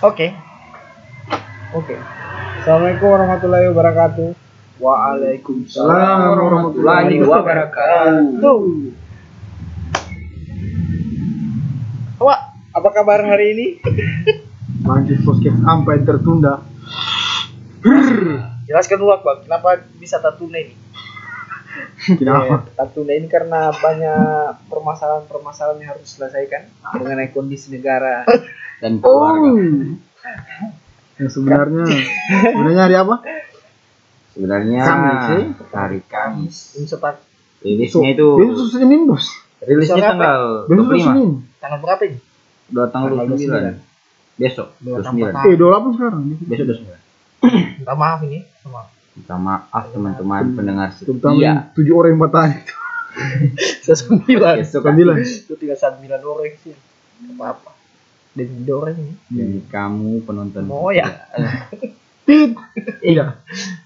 Oke. Oke. Assalamualaikum warahmatullahi wabarakatuh. Waalaikumsalam warahmatullahi wabarakatuh. Wah, apa kabar hari ini? Lanjut podcast sampai tertunda. Jelaskan dulu Bang, kenapa bisa tertunda ini? Kenapa? Eh, tertunda ini karena banyak permasalahan-permasalahan yang harus diselesaikan mengenai kondisi negara. Dan Oh. keluarga. Yang sebenarnya sebenarnya hari apa? Sebenarnya Kamis, eh? hari Kamis. Ini sepak Rilisnya itu Besok Senin bos. rilisnya tanggal Besok 25. Senin. tanggal berapa ini? Dua tanggal Tanggal 29. Besok Dua 29. tambah Eh 28 sekarang. Besok 29. Minta maaf ini sama Minta maaf teman-teman pendengar Terutama setia. tujuh orang yang bertahan itu. sembilan. Besok Sembilan. Itu tinggal sembilan orang sih. Apa apa? Dan tiga orang ini. Jadi kamu penonton. Oh ya. Tit. Iya.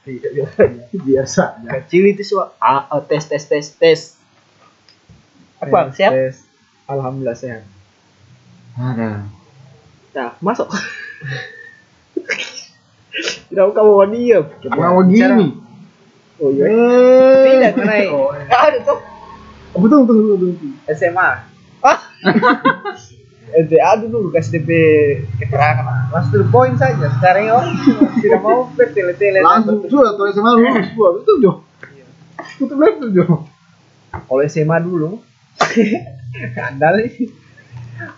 Tidak. Biasa. Kecil itu sih. Ah, ah, tes tes tes tes. Apa? Siap? Tes. Alhamdulillah sehat. Ada. Nah, masuk. Tidak kamu mau diam. Kenapa gini? Oh iya. Eh. Tidak naik. Oh, iya. Ada tuh betul betul betul. betul. SMA. Ah. SDA dulu kasih DP keterangan. Mas to the point saja. Sekarang orang tidak mau bertele-tele. Langsung sudah tuh SMA lulus gua. Betul Jo. Betul betul Jo. Kalau SMA dulu. andal ini.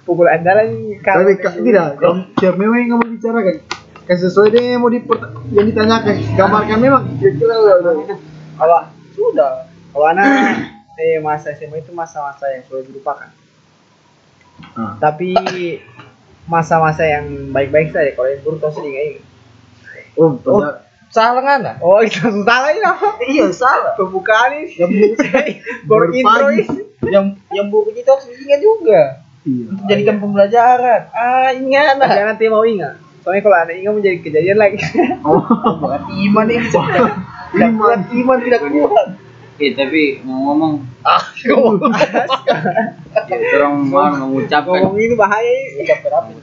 Pukul andal ini Tapi ka- tidak, kalau siap memang yang kamu bicarakan kan sesuai yang mau dipert yang ditanyakan. Gambarkan memang. Kalau sudah kalau anak eh masa SMA itu masa-masa yang sudah dilupakan. Ah. tapi masa-masa yang baik-baik saja. Kalau yang buruk terus ingat oh, oh salah kan lah oh itu salah ini iya salah. Pembukaan ini. Yang buruk intro yang yang buruk itu harus ingat juga. Iya. jadikan pembelajaran. Ah ingat lah jangan nanti mau ingat soalnya kalau anak ingat menjadi kejadian lagi. Oh. Bukan iman ini. Tidak tidak kuat iman tidak kuat. Eh tapi mau ngomong, ah ngomong ya, orang mau mengucapkan, ngomong ini bahaya ini. Ucap berapa ini?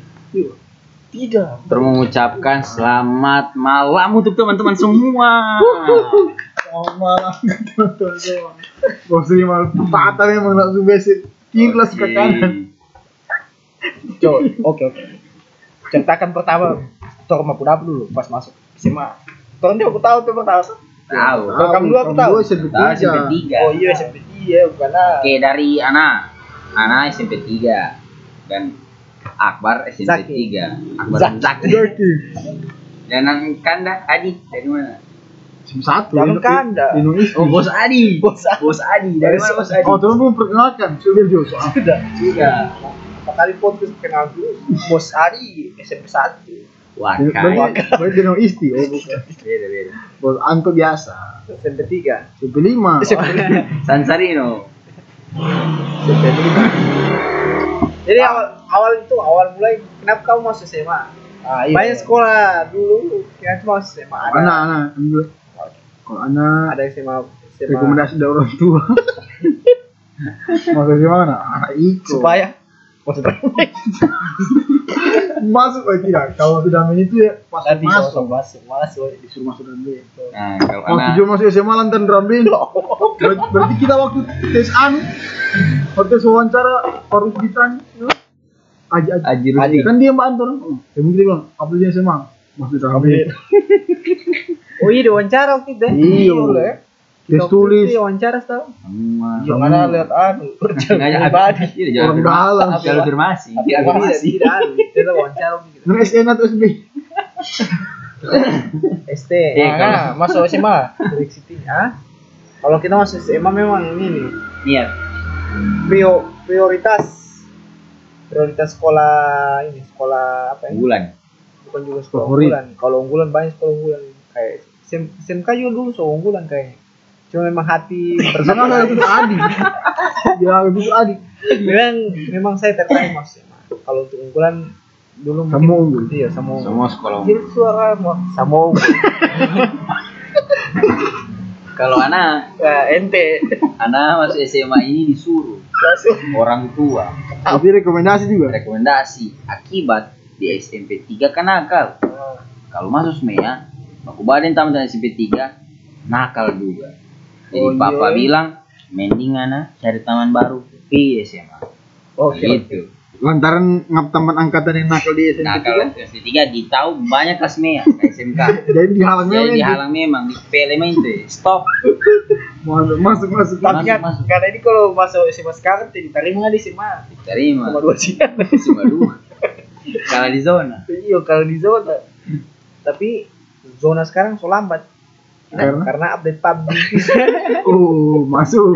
tidak. Terus mengucapkan selamat malam untuk teman-teman semua. oh malah teman-teman semua. Bos terima patah memang langsung besit kilas ke kanan oke oke ceritakan pertama tor mau dapur dulu pas masuk SMA Tor dia aku tahu tuh pertama tuh Tahu. Kalau kamu dua aku tahu. SMP Tahu tiga. SMP tiga. oh iya SMP iya bukan. Oke dari Ana, Ana SMP 3 dan Akbar SMP Zaki. 3 Akbar Zaki. Zaki. Dan Kanda Adi dari mana? SMP satu. Jangan kanda. Isti. Oh Bos Adi. Bos Adi. Bos Adi dari mana Bos Adi? Oh, terus belum perkenalkan. Sudah sudah Sudah. Kali podcast kenal dulu bos Ari SMP satu Wah, Berarti Inu Isti. Oh, bukan. beda beda. Bos Anto biasa. SMP tiga SMP lima. Sansarino. SMP lima jadi awal awal itu awal mulai kenapa kamu masuk SMA Ah, banyak sekolah dulu kenapa masuk SMA ada Anak, anak. Alhamdulillah. Kalau anak ada SMA SMA rekomendasi dari orang tua. Masuk di mana? Anak Iko. supaya masuk masuk lagi ya. Kalau sudah main itu ya pas tadi masuk. masuk masuk masuk Disuruh masuk dan band. Nah, kalau Waktu Ana Jo masuk SMA lantan drum band. Ber- Berarti kita waktu tes anu, waktu tes wawancara harus ditanya. Aji, aji. Aji. Kan dia mbak Anton. Ya mungkin dia bilang, apa dia SMA? Masuk drum band. oh iya diwawancara waktu itu ya? Iya. Boleh ya? Wawancara tahu semua. yang mana lihat anu Sengaja pribadi Iya, jangan Orang dalam. Jangan afirmasi. Iya, tidak afirmasi. tidak anu kita wawancara gitu SN atau SB? ST nah, masuk SMA Direct City ah. Kalau kita masuk SMA memang ini nih. Niat. prio, prioritas. Prioritas sekolah ini sekolah apa ya? Bulan. bukan juga sekolah unggulan. Kalau unggulan banyak sekolah unggulan. Kayak SM, SMK juga dulu so unggulan kayak cuma memang hati Jangan ada itu Adi. Ya itu Adi. memang memang saya tertarik mas SMA kalau untuk unggulan dulu unggul. iya sama unggul. Semua sekolah. Jadi suara mau sama unggul. Kalau Ana, ya, ente Ana masuk SMA ini disuruh orang tua Tapi rekomendasi juga. rekomendasi akibat di SMP 3 kan nakal kalau masuk SMEA aku badan tamat dari SMP 3 nakal juga jadi Oh, papa iya. bilang mending ana cari taman baru di SMA Oke. gitu Lantaran ngap teman angkatan yang nakal di SMP nakal tiga. SMP 3 di tahu banyak kelas MEA SMK Jadi dihalang jadi memang. dihalang memang di elemen itu stop Masuk masuk masuk. Tapi kan, Masuk, karena ini kalau masuk SMA sekarang diterima nggak di SMA? terima Cuma dua siang. cuma dua kalau di zona Iya kalau di zona. Tapi zona sekarang so lambat. Karena? Karena update PUBG. Oh masuk.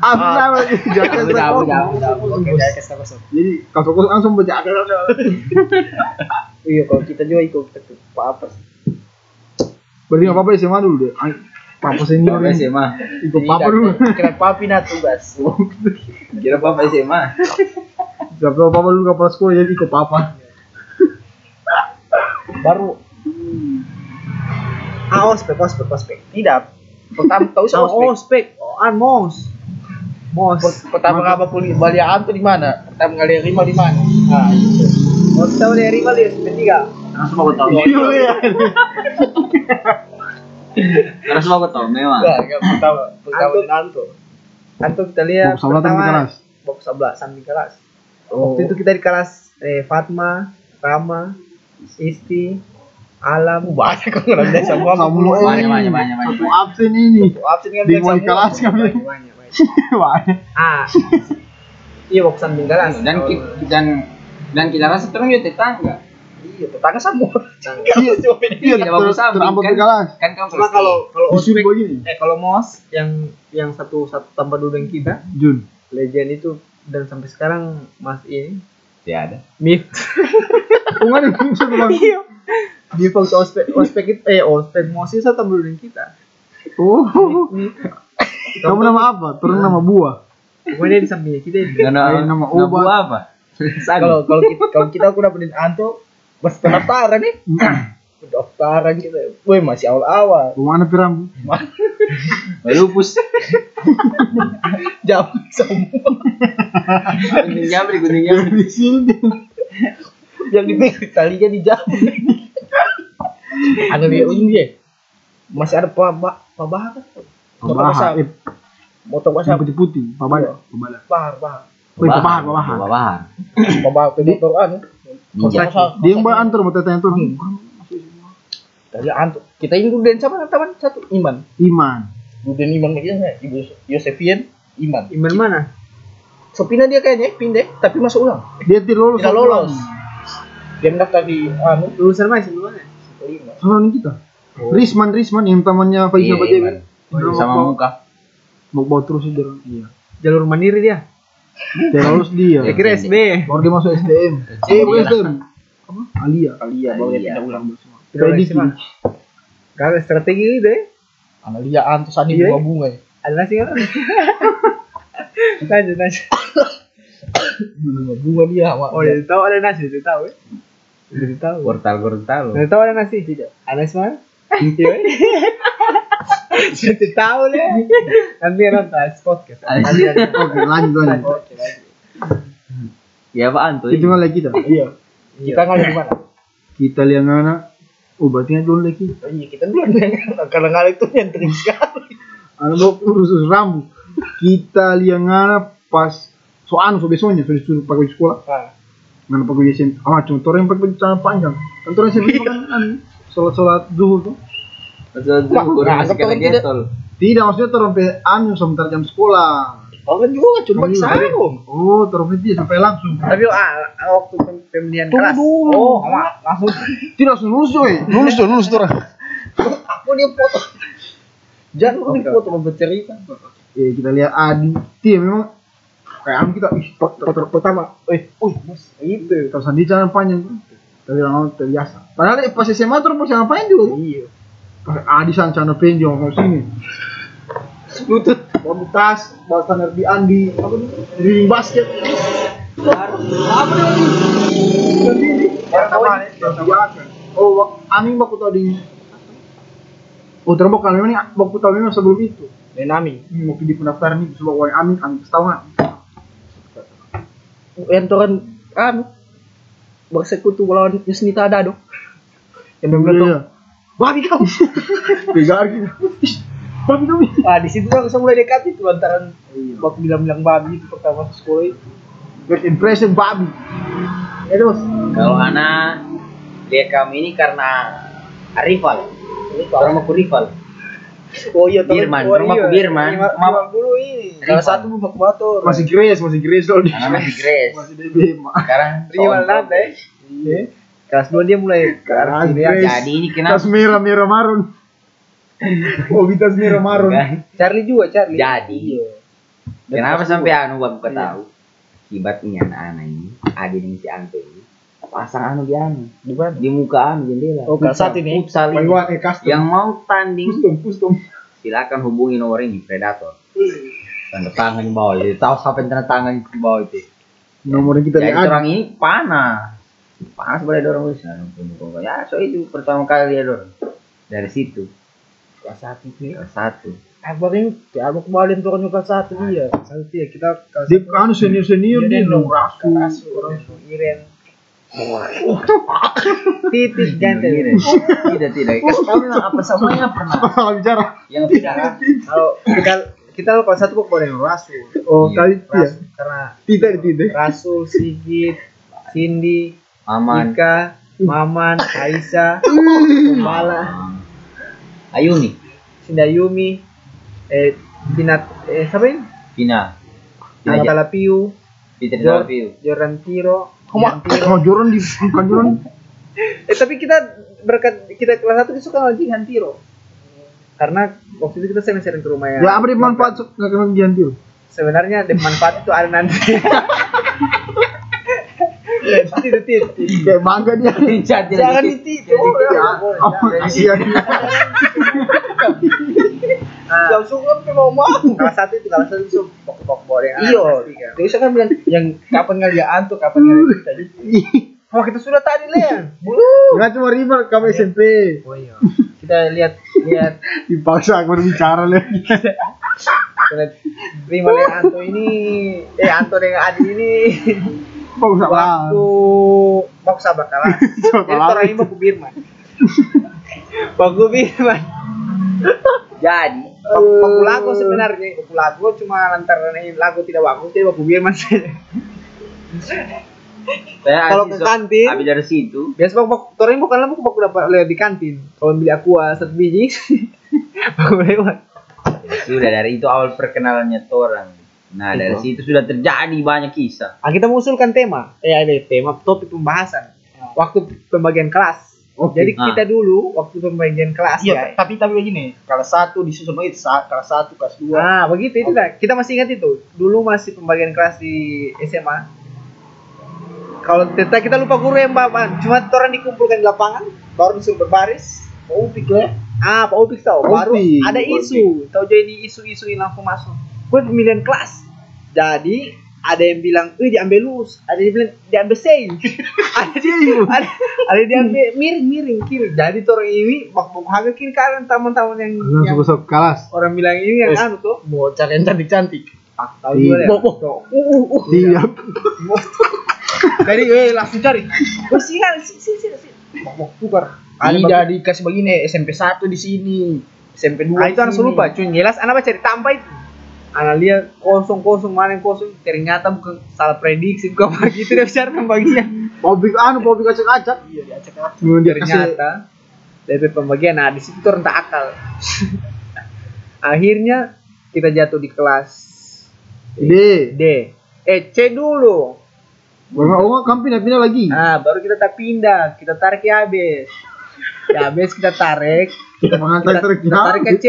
Apa Jauh, Jakarta jauh, jauh, jauh. Oke, jangan. Jadi kalau kosong langsung baca akal. Iya kalau kita juga ikut kita apa sih? Berarti nggak apa-apa SMA dulu deh. Papa senior. SMA Ikut papa dulu. Kira papi nah tugas. kira papa SMA Gak perlu papa dulu kapal sekolah jadi ikut papa. Baru Ah, ospek, ospek, ospek. Tidak. Pertama tahu sih ospek. ospek. Oh, an mos. Mos. Pertama kali kuliah baliaan tuh di mana? Pertama kali Rima di mana? Nah, itu. Oh, tahu dari Rima di SMP 3. langsung aku tahu Iya. langsung aku tahu memang Enggak, enggak pertama. Pertama Anto. Anto kita lihat Box sebelah tapi pertama, kelas. Box sebelah samping kelas. Oh. Waktu itu kita di kelas eh, Fatma, Rama, Isti, Alam. Banyak kok ngerendah semua. Semua Banyak, banyak, banyak, banyak, Satu absen ini. Absen kan Di mau kelas kan? Banyak, banyak. Ah. Iya, samping kelas. dan dan dan kita rasa terus juga tetangga Iya, tetangga semua. Iya, iya, Tidak bagus ter- samping, terampot kan? kan kamu Cuma kalau kalau ospek begini. eh kalau mos yang yang satu satu tambah dulu dengan kita Jun. legend itu dan sampai sekarang mas ini tidak ada Mif Ungan itu satu bang. Iya. di waktu ospek ospek itu eh ospek mos itu satu tambah dulu dengan kita Oh. Kamu nama apa? Turun nama buah. Dia di sampingnya kita ini. Nama nama obat. buah apa kalau kalau kita kalau kita aku dapetin Anto pendaftaran nih pendaftaran kita woi masih awal-awal Ke mana piram? lupus jam semua gunting jamri gunting jamri Di sini. yang dipegang talinya di jam ada dia ini dia masih ada pak pak pak bahar kan? motor Pabahar. basah Eh, motor basah yang putih-putih. Pabala. Pabala. bahar bahar Wih, pabahar, pabahar. pabahar pak bahar anu Ninja. Dia yang bawa antar mau tanya tuh. Tadi Anto kita ini dulu dan siapa teman satu Iman Iman. Duden Iman begini Ibu Yosefian Iman Iman mana? so pindah dia kayaknya pindah tapi masuk ulang Dia tidak lolos. tidak lolos dia mendaftar di anu Lulusan mana sih kelima Sama nih kita. Risman, Risman yang temannya Faisal Iya. Iman. sama muka Mau bawa terus aja. Iya. Jalur mandiri dia. Dia lolos dia. Ya kira SB. Baru dia masuk SDM. Eh, bukan SDM. Apa? Alia. Alia baru dia Iya. pindah ulang Diki. Karena strategi gitu ya. Analia Anto Sani Iya. bunga bunga ya Ada nasi kan? Lanjut lanjut. bunga bunga dia Oh, jadi tahu ada nasi, jadi tahu ya. Jadi tahu. portal portal Jadi tahu ada nasi tidak? Ada nasi mana? Iya. Jadi tahu deh. Nanti nonton podcast. Nanti ada. Oke, lanjut lanjut. Oke, lanjut. ya apaan tuh Itu ngalih kita. iya kita nggak di mana Kita lihat anak. Oh, berarti dulu lagi. Oh, iya kita dulu karena nggak itu nyentrik sekali Anak mau urus urus rambut. Kita lihat anak pas soan so besoknya so disuruh pakai baju sekolah. nah, Nggak pakai baju sen. Ah, cuma orang yang pakai baju celana panjang. Kan orang sen kan anu, sholat sholat zuhur tuh. Tuh Wah, kurang nah, kalau tidak- maksudnya orang pe anu sebentar jam sekolah. Orang juga cuma Hmm, sarung Oh, terus dia sampai langsung. Tapi ah, waktu pem- pemilihan tunggu kelas. dulu Oh, sama. langsung Tidak langsung lulus coy. Lulus tuh, lulus tuh orang. aku dia foto jangan lu di foto mau bercerita Ya, kita lihat Adi. Dia memang kayak anu kita ih, per- per- per- pertama eh uh bos itu kalau sandi celana panjang. Tapi orang terbiasa. Padahal pas SMA terus pas celana panjang juga. iya Pas Adi sana celana panjang mau sini. Lutut, bawa tas, bawa standar di Andi, apa nih? Di basket. Apa nih Adi? Sendiri. Pertama nih, biasa. Oh, Amin baku tau di Oh, terus bakal memang baku tau memang sebelum itu. Nenami Ini waktu di pendaftaran nih, coba wae Amin, Amin tahu nggak? yang turun anu bersekutu melawan Yusnita Dado yang Iya, bilang iya. babi kau Pegar gitu. Babi kami. ah di situ kan saya mulai dekat itu lantaran baku bilang-bilang babi itu pertama ke sekolah itu First impression babi. Ya terus. Kalau anak lihat kami ini karena rival. Orang mau rival. oh iya teman- Birman, oh, rumahku iya. Birman. Lima dulu ini salah satu baku motor Masih grace, masih grace loh. dia. Anak masih Grace. Masih DB. Mak. Sekarang rival soal- nada ya kelas dua dia mulai ke arah Kelas ya. Jadi ini kenapa? merah, merah marun. Oh, tas merah marun. Kan? Charlie juga Charlie Jadi Iya. kenapa sampai anu baru tahu? Akibatnya anak-anak ini ada dengan si Anto ini pasang anu di anu di mana di muka anu jendela. Oh, satu ini? Futsal ini. Eh custom. Yang mau tanding custom, custom. silakan hubungi nomor ini Predator. Tanda tangan di bawah, dia tahu sampai tanda tangan di bawah itu. Nomornya kita Jadi lihat. orang ini panas, panas boleh dorong bisa. Ya so itu pertama kali dia dorong dari situ kelas satu ya kelas satu. Abang ini, ya abang kembali turun kelas satu dia. Satu ya kita kelas Dia kan senior senior dia dong rasu. rasu, rasu, Iren. Titik ganteng Iren. Tidak tidak. Kasih tahu apa semuanya pernah. Bicara. Yang tidak. Kalau kita kita kelas satu kok boleh rasu. Oh, Iya, kali ya. Rasu karena Tidak, tidak. Rasul, Sigit, Cindy, Aman. Ika, Maman, Aisyah, Kumbala, Ayuni, Sindayumi, eh Binat, eh siapa ini? Vina, Nana Vina Talapiu, Peter Jor- Dalvio. Jordan Tiro, Kamu mau joran di bukan joran. Eh tapi kita berkat kita kelas satu kita suka lagi Hantiro. Karena waktu itu kita sering-sering ke rumah ya. Ya apa manfaat nggak kena ganti. Sebenarnya di manfaat itu ada nanti. Ya, tidak. Kayak bangga dia. Tidak Jangan ditipu. Ya, apa kasihan. Langsung kan mau mau. Kelas satu itu kelas satu itu pokok-pokok boleh. Iya. Terus kan bilang yang kapan ngalian tuh kapan ngalian kita. Oh kita sudah tadi Lean. Belum. Enggak cuma rival kamu SMP. Oh iya. Kita lihat lihat Dipaksa aku berbicara lagi. lihat terima lihat Anto ini eh Anto dengan Adi ini Usah waktu sabar kalah. Jadi orang ini baku Birman. baku Birman. Jadi, Baku lagu sebenarnya baku lagu cuma lantaran ini lagu tidak bagus jadi baku Birman saja. saya Kalau ke kantin- habis dari situ, Biasa baku baku orang ini bukan lagu baku dapat lewat di kantin. Kalau beli aqua satu biji lewat. sudah dari itu awal perkenalannya orang. Nah, dari situ sudah terjadi banyak kisah. Ah, kita mengusulkan tema. Eh ada tema topik pembahasan. Waktu pembagian kelas. Oke. Jadi Ah. kita dulu waktu pembagian kelas Iya, ya. tapi tapi begini, kelas satu disusun begitu, sa- kelas satu, kelas dua. Nah, begitu itu dah. Kita masih ingat itu. Dulu masih pembagian kelas di SMA. Kalau kita kita lupa guru yang bapak, cuma orang dikumpulkan di lapangan, baru disuruh berbaris. Pak Upik lah. Ah, Pak Opik tahu. Baru Upik, ada isu. Tahu jadi isu-isu yang langsung masuk. Buat pemilihan kelas. Jadi ada yang bilang, "Eh diambil lurus." Ada yang bilang diambil sei. ada dia ada, ada yang diambil miring-miring kiri. Jadi tuh orang ini bak-bak harga kiri kanan teman-teman yang, yang masuk kelas. orang bilang ini yang anu tuh. Mau cari yang cantik-cantik. Ah, tahu juga ya. Boh, boh. Tuh. Uh, uh, uh. Siap. Jadi eh langsung cari. Oh sih sih sih sih. Bak-bak tukar. Ada bak- dikasih begini, SMP 1 di sini. SMP 2 Ah, itu anak lupa, cuy. Jelas anak baca cari tambah itu. Anak lihat kosong kosong mana yang kosong ternyata bukan salah prediksi bukan apa gitu dia bicara pembagian. Publik anu, publik acak-acak. Iya diacak-acak. Mau dia kasih Ternyata dari pembagian nah di situ rentak akal. Akhirnya kita jatuh di kelas D. D. Eh C dulu. Baru oh, kamu pindah-pindah lagi. Nah, baru kita tak pindah, kita tarik ya habis. Ya habis kita tarik, Kita kita, tarik kita tarik ke C.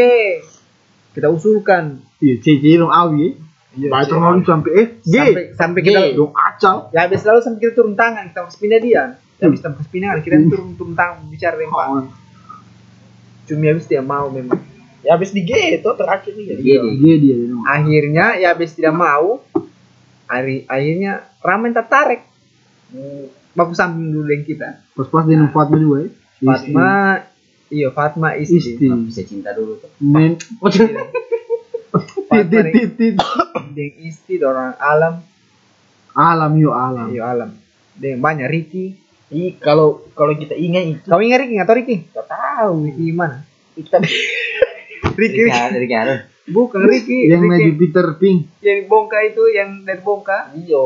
Kita usulkan Iya, C C dong awi. Iya, Baik terlalu sampai F. G. sampai sampai kita Dong acau. ya habis lalu sampai kita turun tangan kita kasih pindah dia ya habis kita kasih pindah kita turun turun tangan bicara Pak Oh, cumi habis dia mau memang ya habis di G itu terakhir nih G deh. G dia akhirnya ya habis tidak mau hari akhirnya ramen tertarik baku samping dulu yang kita Pas-pas dengan Fatma juga ya. Fatma iya Fatma istri Istri. Bisa cinta dulu tuh. Men. Fatma Titit titit. dengan istri orang alam Alam yuk alam. Iya alam. Dengan banyak Ricky. Ih, kalau kalau kita ingat itu Kau ingat Ricky nggak tahu Ricky? kita tahu Ricky gimana? kita Ricky. Dari Karen. Bukan Ricky. Yang Ricky. Magic Peter Pink. Yang bongka itu yang dari bongka. iyo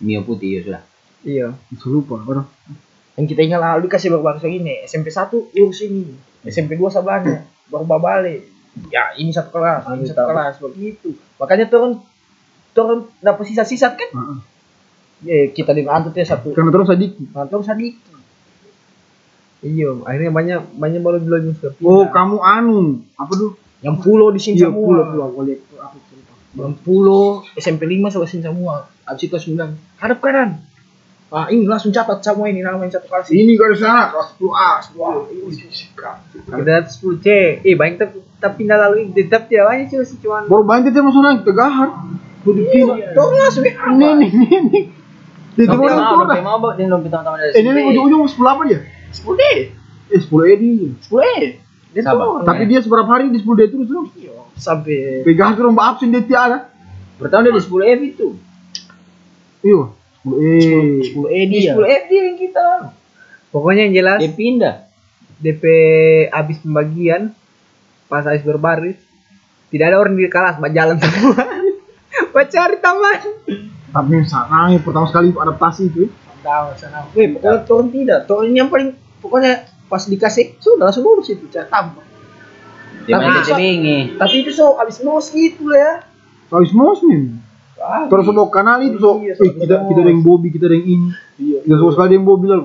Mio putih ya sudah. Iya. Lupa orang. Yang kita ingat lalu dikasih berbangsa gini SMP 1 urus ini. SMP 2 sebelahnya baru balik. Ya ini satu kelas ini satu kelas begitu makanya turun turun dapat sisa-sisa kan? Ya kita dengan antut ya satu. Karena terus sedikit. kantor sadiki Iya. Akhirnya banyak banyak baru yang sudah Oh, kamu anu, apa tuh? yang pulau di sini Iya, semua pulau pulau aku lihat aku cerita. yang pulau SMP 5 sama sini semua habis itu bilang hadap kanan ah ini langsung catat semua ini nama yang satu kelas ini Ini ke sana kelas 10A, 10A. kita 10 C. Eh banyak tapi tapi pindah lalu tetap dia banyak cuma sih cuman Baru banyak dia masuk nang tegahar. Tuh di pindah. tuh langsung Ini nih, ini nih. Di tempat itu. Ini teman-teman dari Eh, ini ujung-ujung 10 apa dia? 10 D Eh, 10 Edi. 10 E dia Sabar. turun Tapi dia seberapa hari di 10 D terus terus. sampai Pegang terus mbak absen dia tiada. Pertama dia di 10 F itu. Iya. 10 E. 10 E Di dia 10 F dia yang kita. pokoknya yang jelas Dia pindah. DP habis pembagian pas habis berbaris tidak ada orang di kelas mbak jalan semua mbak cari taman Tapi sangat pertama sekali adaptasi itu. tahu sana weh pokoknya turun tidak turun yang paling pokoknya pas dikasih sudah langsung lulus itu cara tambah Dia Tapi- telingi. tapi itu so abis mos gitu lah ya Habis Terus mau kanal itu so, Iya, eh, kita kita ada yang Bobby, kita ada yang ini. Iya. Kita semua sekali ada yang Bobby lalu.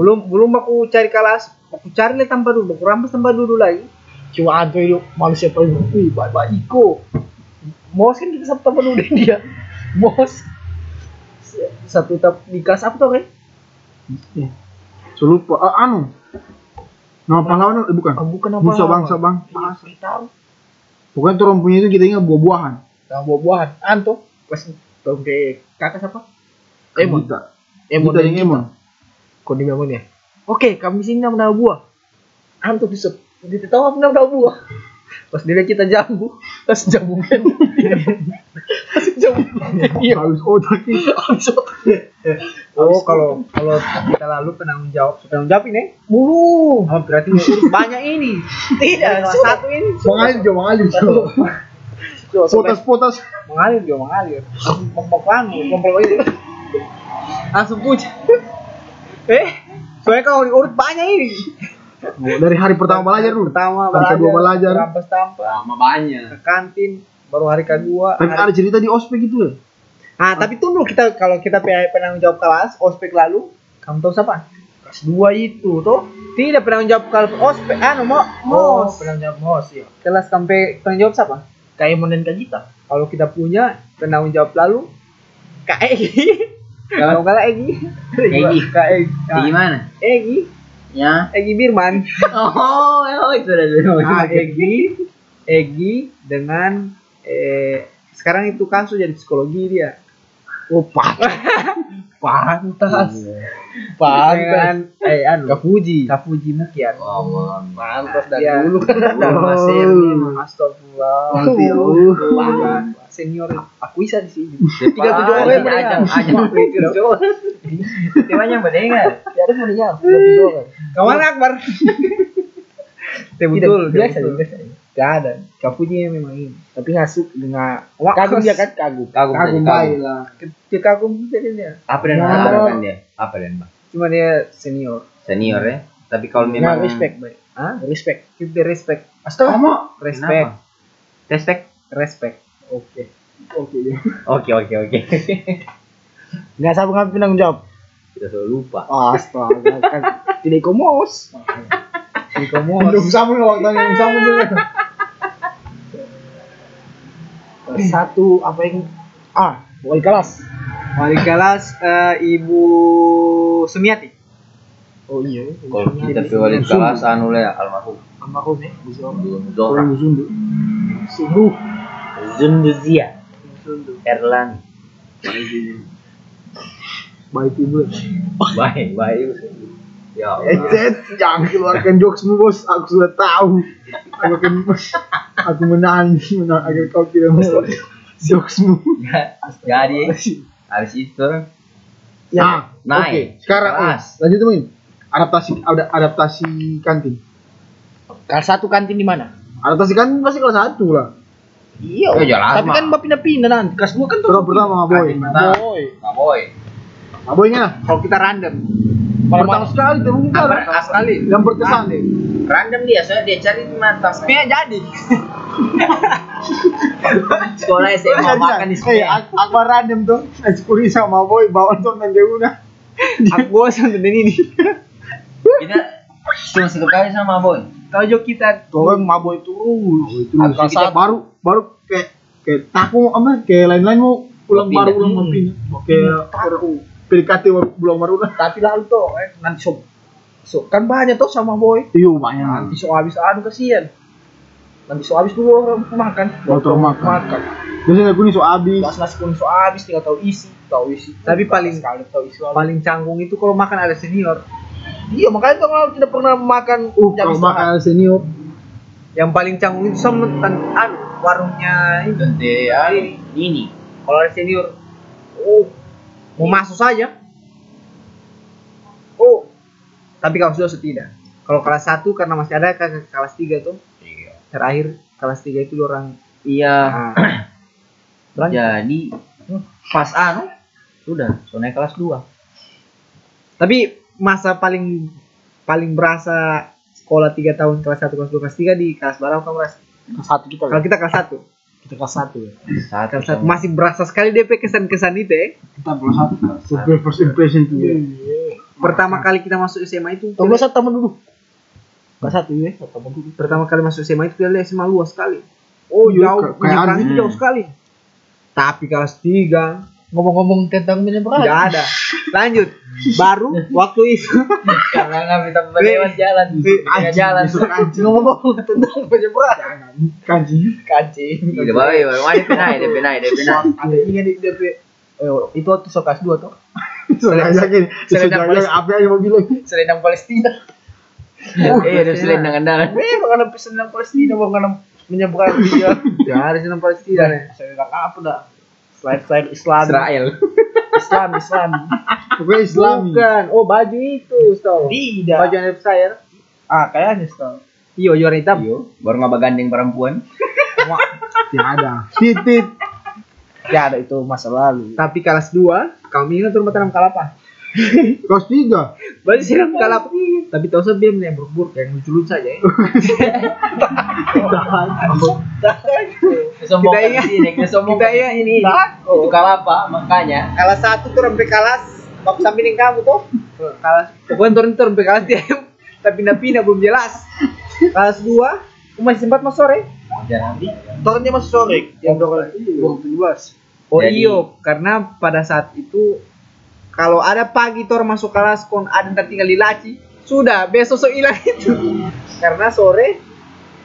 belum belum aku cari kelas aku cari lah tambah dulu aku rampas tambah dulu lagi cuma ada itu manusia paling wih baik baik Iko mos kan kita satu tambah dulu deh dia mos satu tap di kelas apa tuh kan So lupa. Ah, anu. Nama pahlawan eh, bukan. Ah, bukan apa Nusa bangsa bang. Iya, tahu Pokoknya turun punya itu kita ingat buah-buahan. Nah, buah-buahan anto pas tuh ke kakak siapa Emon. Emon dan yang. Emon. kau di Emon ya? Oke kami sini nama buah. Anto bisa dia tahu apa nama buah? Pas dia kita jambu pas jambu kan. Pas jambu. Iya. Habis otak kita. oh kalau kalau kita lalu penanggung jawab. Penanggung jawab ini? Bulu. Oh, berarti banyak ini. Tidak satu ini. Mengalir jo. Potas-potas. mengalir dia mengalir pembakuan kompol itu langsung puja eh soalnya kalau diurut banyak ini Oh, Dari hari pertama belajar dulu. pertama Hari kedua belajar. rampas tampak Lama banyak. ke kantin baru hari kedua Tapi hari- ada cerita di ospek itu ya. ah tapi tunggu kita kalau kita pe- penanggung jawab kelas ospek lalu kamu tahu siapa kelas dua itu tuh tidak penanggung jawab kelas ospek anu mo oh mos penanggung jawab mos ya kelas sampai penanggung jawab siapa kayak Emon dan Kajita kalau kita punya penanggung jawab lalu Kak Egi kalau nggak Egi Egi. Kak Egi Kayak gimana? Egi Ya. Egi Birman Oh, oh itu ada. ah Egi Egi dengan eh sekarang itu kasus jadi psikologi dia oh pantas pantas pantas dengan eh anu Kapuji Kafuji Mukian Oh, man. pantas dari Iya. dulu kan ada Oh. masih memang astagfirullah Nanti. Wah, senior aku bisa di sini Tiga tujuh orang ajang, ajang. Tiba yang berdengar. ada mau dia tiga tujuh orang kawan Akbar Tidak, betul biasa betul. biasa Gak ada Kafuji memang ini tapi ngasuk dengan Wah, kagum dia kan kagum Kagum Kagum baik lah. Dia kagum jadi dia Apa dan Ya. apa kan dia? Apa dan bang? cuma dia senior Senior ya. Tapi kalau nah, memang respect baik ah respect kita respect astaga Kamu respect Kenapa? Respect. respect oke oke. Oke oke oke. nggak sabar ngambil penanggung jawab Kita selalu lupa. astaga kan tidak komos Belum sama waktu yang sama juga. satu apa yang ah wali kelas wali kelas eh, ibu Sumiati oh iya Kalau kita ke wali kelas anu lah ya almarhum. almarhum ya Bu Zohra. Orang Sunda. sungguh Zunduzia. Erlan. Baik ibu. Baik baik. Ya Allah. Edet, jangan keluarkan jokesmu bos. Aku sudah tahu. Aku akan aku menang, menang agar kau tidak mau jokesmu. Jadi habis itu Ya, naik. Oke, sekarang oh, Kelas. lanjut teman. Adaptasi ada adaptasi kantin. Kelas satu kantin di mana? Adaptasi kantin pasti kelas satu lah. Iya. Oh, jelas, Tapi kan mbak pindah-pindah nanti. Kelas dua kan tuh. Pertama pertama boy. Boy. Boy. Aboynya Kalau kita random, pertama sekali tuh Apa kan sekali? yang berkesan deh. Random dia, soalnya dia cari di mata. tapi ya jadi. Sekolah SMA makan di Eh, sekolah. ak- aku random tuh. Ekskuli sama boy bawa nonton dia udah. Aku bosan nonton ini. Kita cuma satu kali sama boy. Tahu jo kita Tuh terus. Terus Akal kita satu. baru baru kayak kayak taku apa kayak lain-lain mau pulang baru pulang mau pindah. Kayak Taku. PDKT pulang baru lah. Tapi lalu tuh eh, nanti so, so kan banyak tuh sama boy. Iya banyak. Nanti so habis anu kasihan. Nanti so habis dulu orang makan. Orang makan. makan. Biasanya gue nih so abis. Kelas nasi kuning so habis tinggal tahu isi, tahu isi. Tapi paling- sekali tahu isi. paling canggung itu kalau makan ada senior. Iya makanya tuh kalau tidak pernah makan Uh, kalau makan senior. Yang paling canggung itu sama tan anu, warungnya ini. Ya ini. Kalau ada senior, oh mau masuk saja. Oh, tapi kalau sudah tidak. Kalau kelas 1 karena masih ada ke ke kelas 3 tuh. Terakhir kelas 3 itu orang Iya. ah, Jadi pas anu sudah, so naik kelas 2. Tapi masa paling paling berasa sekolah 3 tahun kelas 1 kelas 2 kelas 3 di kelas berapa kamu? Kelas satu kita. Kalau kita kelas 1. Kita kelas satu ya. Satu. Kelas 1 masih berasa sekali DP kesan-kesan itu ya. Kita kelas satu. First- First impression tuh. Pertama kali kita masuk SMA itu kelas satu teman dulu. Kelas satu ya, dulu. pertama kali masuk SMA itu kita lihat SMA luas sekali. Oh, Iya, jauh, kayak- jauh sekali. Tapi kelas 3 Ngomong-ngomong tentang menyeberang. tidak ada. Lanjut. Baru waktu itu Karena nggak kita lewat jalan. Tengah jalan. Ngomong-ngomong tentang menyeberang. Kanji. Kancing. Iya, bawa ya, bawa dia penai, dia penai, dia penai. Ada ingat di DP. Eh, itu waktu so kelas dua tuh. Yakin. Selendang Palestina. apa yang mau bilang? Selendang Palestina. Eh, dia selendang andalan. Eh, bukan selendang Palestina, bukan menyeberang dia. ya harus nonton Palestina nih. Selendang apa dah? Slide slide Islam. Israel. Islam, Islam. Pokoknya Islami. Bukan. Oh, baju itu, Stau. Tidak. Baju anniversary. Ah, kayaknya Stone. Iya, juara hitam. Iyo, baru nggak bagandeng perempuan. Tidak ada. Titit. Ya ada itu masa lalu. Tapi kelas 2, kami ingat rumah tanam kalapa. Kelas tiga. Baju siram kalapa. Tapi tahu saya dia yang buruk-buruk yang lucu-lucu saja ya. Sombong Kita ingat- kita ya ini. Itu kalapa, makanya. Kelas 1 tuh sampai kelas bab samping kamu tuh. Kelas pokoknya turun turun sampai kelas dia. Tapi pindah-pindah belum jelas. Kelas 2 aku masih sempat mas sore. Jadi, Tahunnya masih sore. Yang dua belas. Oh iyo, karena pada saat itu kalau ada pagi tor masuk kelas kon ada ntar tinggal di laci, sudah besok so hilang itu. karena sore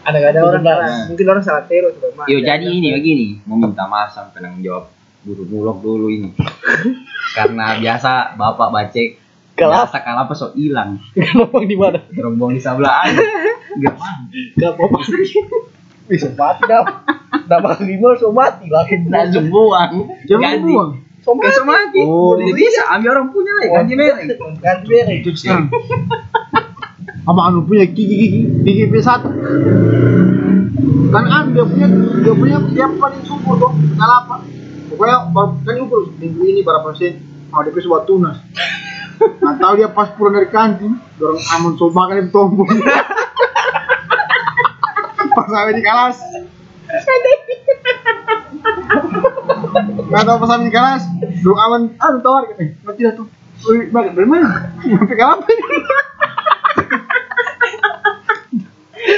ada gak ada orang kelas. Mungkin orang salah tero sudah Mak. Yo jadi ini begini, mau minta maaf sama penanggung jawab guru bulog dulu ini. Karena biasa bapak bacek Kalap. biasa kalapa so hilang. Kenapa di mana? Terombong di sebelah aja. Gak Gak apa-apa. Bisa mati dah. Nama lima so mati lah. langsung buang. Jangan Ganti. buang. So Kayak mati. mati. Oh. Boleh bisa ambil orang punya lah, ganti merek. Ganti merek. Sekarang. Apa anu punya gigi gigi gigi P1 kan an dia punya dia punya dia paling subur tuh kalapa pokoknya baru kan ukur minggu ini berapa persen mau dia sebuah tunas nggak tahu dia pas pulang dari kantin dorong amun coba kan itu tombol pas sampai di kelas nggak tahu sampai di kelas dorong aman anu tawar eh nggak tidak tuh Wih, balik dari mana? Sampai kalapa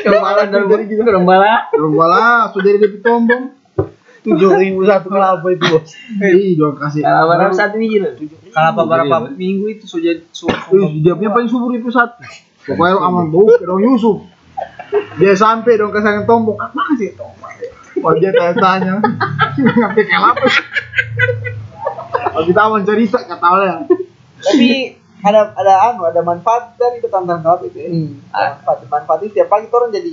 Kemarin dari gitu Kerembala. Dorong bala, sudah dari DP tombol. Tujuh ribu satu kelapa itu bos. Ih, jangan kasih. Kalau barang satu biji loh. Kalau apa berapa Iya, minggu itu sudah su, Ih, dia punya paling subur itu satu. Pokoknya aman bau, dong Yusuf. Dia sampai dong ke sana tombol. Apa sih tombol? Wah dia tanya-tanya. Ngambil kelapa. Kalau kita aman cerita, kata ya. Tapi ada ada anu ada manfaat dari itu tantangan kalap itu. Ya. Manfaat manfaat itu tiap pagi orang jadi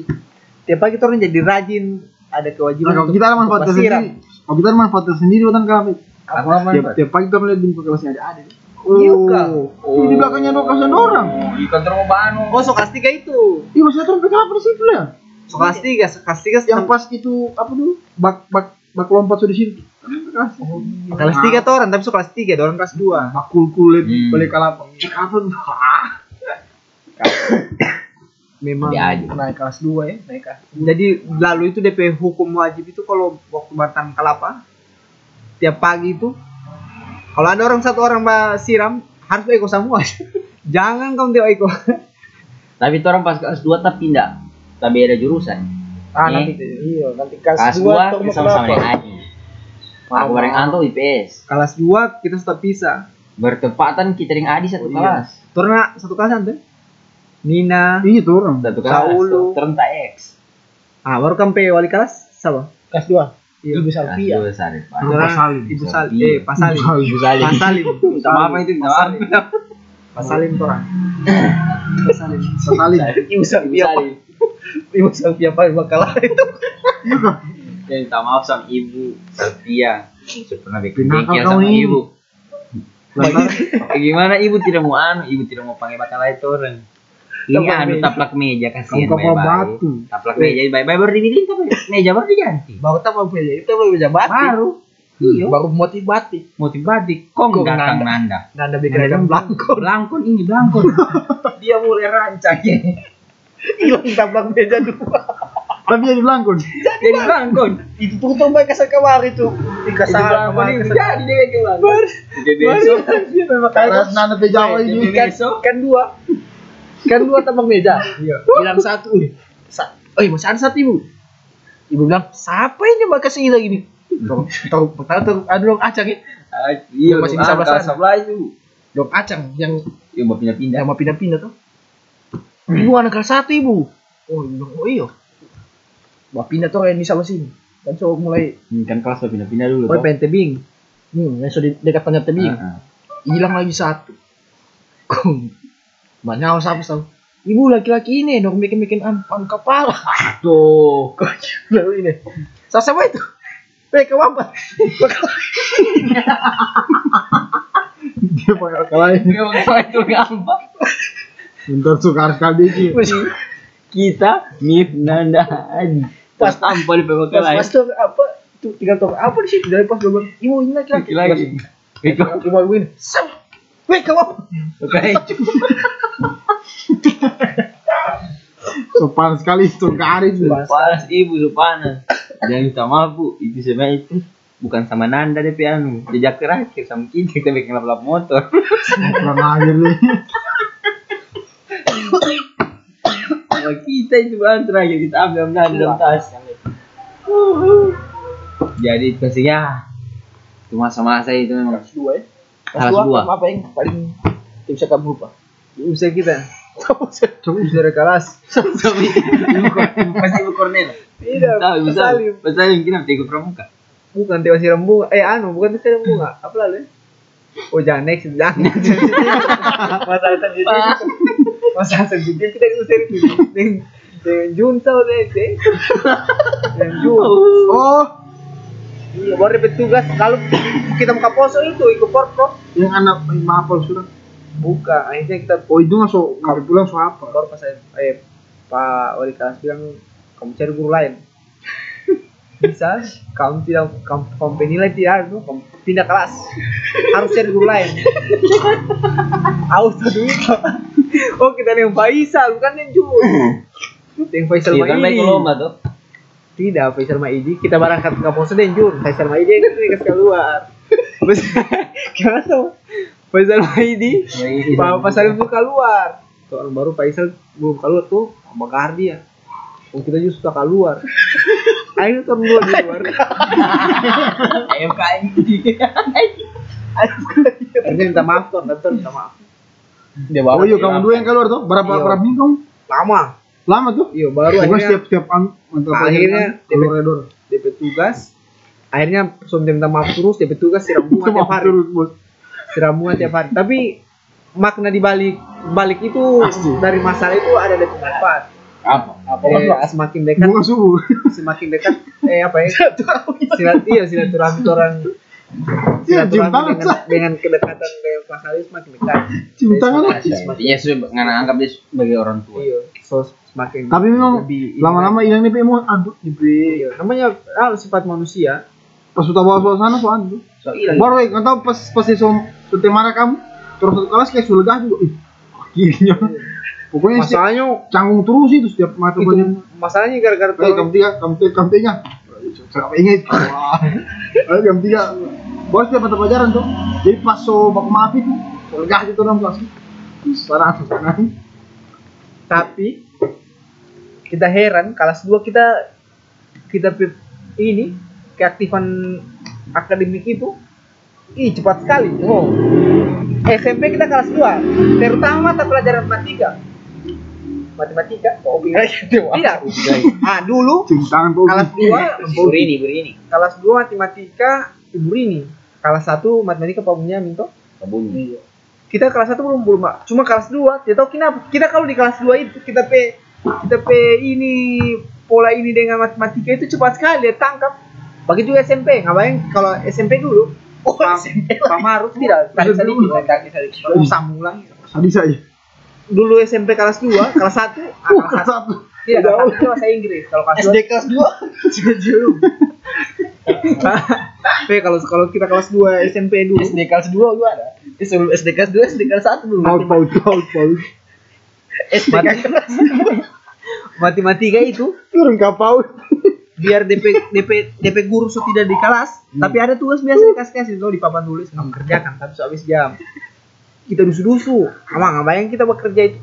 tiap pagi orang jadi rajin ada kewajiban Nah, kalau kita ada manfaatnya bersiram. sendiri. Kalau kita ada manfaatnya sendiri, bukan kelapa. Apa Tiap, tiap pagi kita melihat di muka kelasnya ada ada. Iya, Kak. Oh. Di belakangnya dua kelas ada orang. Oh, di kantor mau banu. Oh, so kelas tiga itu. Iya masih ada orang PKP di situ ya. So kelas tiga, kelas tiga Yang pas itu apa dulu? Bak bak bak lompat sudah di situ. Oh, kelas tiga tuh orang, tapi so kelas tiga, orang kelas dua. Bakul kulit Hmm. balik kalapa. PKP. Hah? Memang Dia aja. naik kelas dua ya, naik kelas. Jadi lalu itu DP hukum wajib itu kalau waktu batang kelapa tiap pagi itu kalau ada orang satu orang mbak siram harus eko semua. Jangan kamu tengok eko. Tapi itu orang pas kelas 2 tapi pindah. Tapi ada jurusan. Ah, nanti iya, nanti kelas Kelas 2 2 tuh kita sama-sama dengan Aji. Aku Oh. bareng Anto IPS. Kelas dua kita sudah pisah. Bertepatan kita dengan Adi satu Iya. kelas. Turun satu kelas nanti. Nina. Iya tuh orang. Satu kelas. Saulu. Terenta X. Ah, baru sampai wali kelas sama. kelas 2. Iya. Ibu Salvia. 2 Sarif. Pak. Apa Salim? Ibu Salim. Eh, Pak Salim. Ibu Salim. Pak Salim. Minta maaf itu, minta maaf. Pak Salim tuh. Pak Salim. Sekali. Ibu Salvia. Ibu Salvia paling bakal itu. Ya, minta maaf sama ibu Sofia. Pernah bikin Kenapa bengkel kau sama ibu. Lantar. Gimana ibu tidak mau anu, ibu tidak mau pakai bakal itu orang. Ini Taplak anu meja. taplak meja kasihan baik-baik. batu. Taplak meja baik-baik baru dibikin tapi meja baru diganti. Baru mau punya itu baru bisa batik. Baru. Iya. Baru motif batik. Motif batik. Kong datang nanda. nanda. Nanda bikin belangko. Belangkon ini belangkon. Dia mulai rancangnya. Hilang tablak meja dua. Tapi jadi belangkon. Jadi belangkon. Itu tuh tuh baik kasar kemarin itu. Kemarin ini kasar. jadi dia ke belangkon. Jadi besok. Karena nana pe Jawa Jadi ini. kan, kan dua. Kan dua tambang meja. Iya. Bilang satu. "Ih, Sa oh, masih ada satu ibu. Ibu bilang, siapa ini mbak kasih lagi nih? Tahu, tahu, tahu, ada dong acang ya. Ah, Iya Masih masih di sebelah sana. sebelah itu. Dong acang yang Iya mau pindah-pindah. yang mau pindah-pindah tuh. Ibu anak kelas satu ibu. Oh, ibu bilang, oh iya. Mau pindah tuh yang di sama sini. Kan so mulai, Hmm, Kan kelas pindah-pindah dulu. Oh, toh. pengen tebing. hmm, yang so di dekat panjat tebing. Ah, ah. hilang lagi satu. Kong, banyak apa tahu. Ibu laki-laki ini dong bikin-bikin ampan kepala. Tuh. Lalu ini. Sa siapa itu? Eh, ke apa? Dia pakai akal lain. Dia mau itu gampang. Bentar sukar sekali sih. Kita Mif Nanda Adi. Pas tampil di PPK Pas lain. pas tuh apa? Tuh tinggal tuh apa di situ dari pas gue bilang, ibu ini laki-laki. Lagi. Itu Ibu ibu ini. Sam. Weh, ke apa? kayak Sopan sekali sukar itu. panas ibu panas. Jangan minta maaf bu. Itu sebenarnya itu bukan sama Nanda deh anu jejak terakhir sama kita kita bikin lap-lap motor Kurang ajar nih. Kita itu bahan terakhir kita ambil ambil dalam tas jadi pastinya itu masa-masa itu memang Kelas dua ya. Kelas dua. Apa yang paling bisa kamu lupa? Usia kita. Coba Usia kelas. tapi pasti ibu Cornel Tidak. tahu. Salim Pak Salim kenapa ikut pramuka Bukan Dewa Siram Bunga. Eh, anu, bukan Dewa Siram Bunga. Apa lalu? Oh, jangan next, jangan. Masalah sensitif. Masalah sensitif kita diusir itu. Dengan dengan junta udah itu. Dengan junta. Oh, Iya, baru dapat tugas. Kalau kita buka poso itu, ikut porpro. yang anak mapel sudah. Buka. Akhirnya kita Oh itu nggak so nggak pulang so apa? baru pas saya, eh, Pak Wali kelas bilang kamu cari guru lain. Bisa, kamu tidak kamu, kamu penilai tidak, tuh, kamu pindah kelas. Harus cari guru lain. Auto dulu. Oh kita yang Faisal, bukan yang Jun. Yang Faisal kan Maidi. lomba tuh Tidak, Faisal Maidi. Kita berangkat ke Poso dan Jun. Faisal Maidi yang kita keluar. Terus, gimana tuh? Faisal Maidi, Pak Pak Salim tuh keluar. Tuh orang baru Faisal belum keluar tuh sama Gardi ya. Oh, kita justru sudah keluar. Akhirnya tuh dua di luar. ayam kain Akhirnya minta maaf tuh, dan minta maaf. dia Oh iya kamu dua yang keluar tuh. Berapa Iya. berapa minggu kamu? Lama. Lama tuh. Iya, baru Pokoknya akhirnya setiap setiap Akhirnya, keluar redor. DP tugas. Akhirnya sudah minta maaf terus, DP tugas siram bunga tiap hari. terus bos. Siram bunga tiap hari. Tapi makna di balik balik itu Pasti. dari masalah itu ada dari manfaat. Apa Apa Eh, semakin dekat Bunga subuh. semakin dekat eh apa ya silat iya silaturahmi orang Iya, Silaturahmi tangan. dengan, dengan kedekatan dengan Pak Salis makin dekat. Cium tangan. Iya, sudah nggak anggap dia sebagai orang tua. Iya, so semakin Tapi memang lama-lama hilang nih mau aduh di Iya, namanya ah, sifat manusia. pas sudah bawa suasana so aduh. So hilang. Baru eh, nggak tahu pas pas sudah marah kamu terus satu kelas kayak sulegah juga. Ih, akhirnya. Pokoknya Masalahnya canggung terus itu setiap mata itu banyak. masalahnya gara-gara Eh, kamu tuh tiga, kamu tiga, kamu tiga. Siapa ingat? Wah. Eh, kamu tiga. Bos dia mata pelajaran tuh. Jadi pas so baku maaf itu, sulegah gitu dalam kelas. Parah, parah. tapi kita heran kelas 2 kita kita ini keaktifan akademik itu ih cepat sekali oh SMP kita kelas 2 terutama mata pelajaran matematika matematika oh tidak ah dulu Cium tangan tuh. kelas 2 Berini, berini. kelas 2 matematika ibu Rini kelas 1 matematika Pak Bunyamin toh? Kabunyi. kita kelas 1 belum belum cuma kelas 2 tidak tahu kenapa. Kita kalau di kelas 2 itu kita pe kita pe ini pola ini dengan matematika itu cepat sekali dia tangkap. Begitu juga SMP ngapain? Kalau SMP dulu oh SMP Pak Maruf tidak dikit tak bisa dikit oh sambung lagi. Tadi saya. Dulu SMP kelas 2 kelas 1 ah, kelas 1 satu. Iya, kelas satu itu bahasa Inggris. Kalau kelas SD kelas 2 dua Tapi kalau kalau kita kelas 2 SMP dulu, SD kelas 2 gua ada Eh, sebelum SD kelas 2 SD kelas 1 dulu Paut, paut, paut, paut. SD kelas matematika itu Turun ke paut. biar DP DP DP guru so tidak di kelas, tapi ada tugas biasa dikasih kasih tuh di papan tulis kamu kerjakan tapi habis jam. Kita dusu-dusu, sama ngapain kita bekerja itu?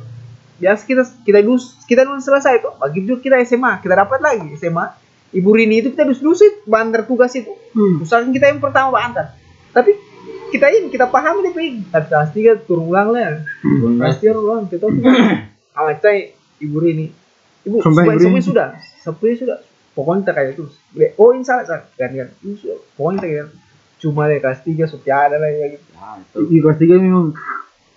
Biasa kita kita dus kita dulu selesai itu, bagi juga kita SMA, kita dapat lagi SMA. Ibu Rini itu kita dus-dusu bantar tugas itu. Hmm. Kita yang pertama bantar. Tapi kita ini kita paham DP ini. Tapi kelas tiga turun ulang lah. Kelas tiga turun ulang, kita tahu. Sama kita Ibu Rini. Ibu, Sampai sampai sudah, sampai sudah. Pokoknya kita kayak terus. Bre, Oh ini salah salah kan kan. Pokoknya kita kayak cuma deh kelas tiga sudah ada lah ya gitu. Nah, itu kelas tiga memang.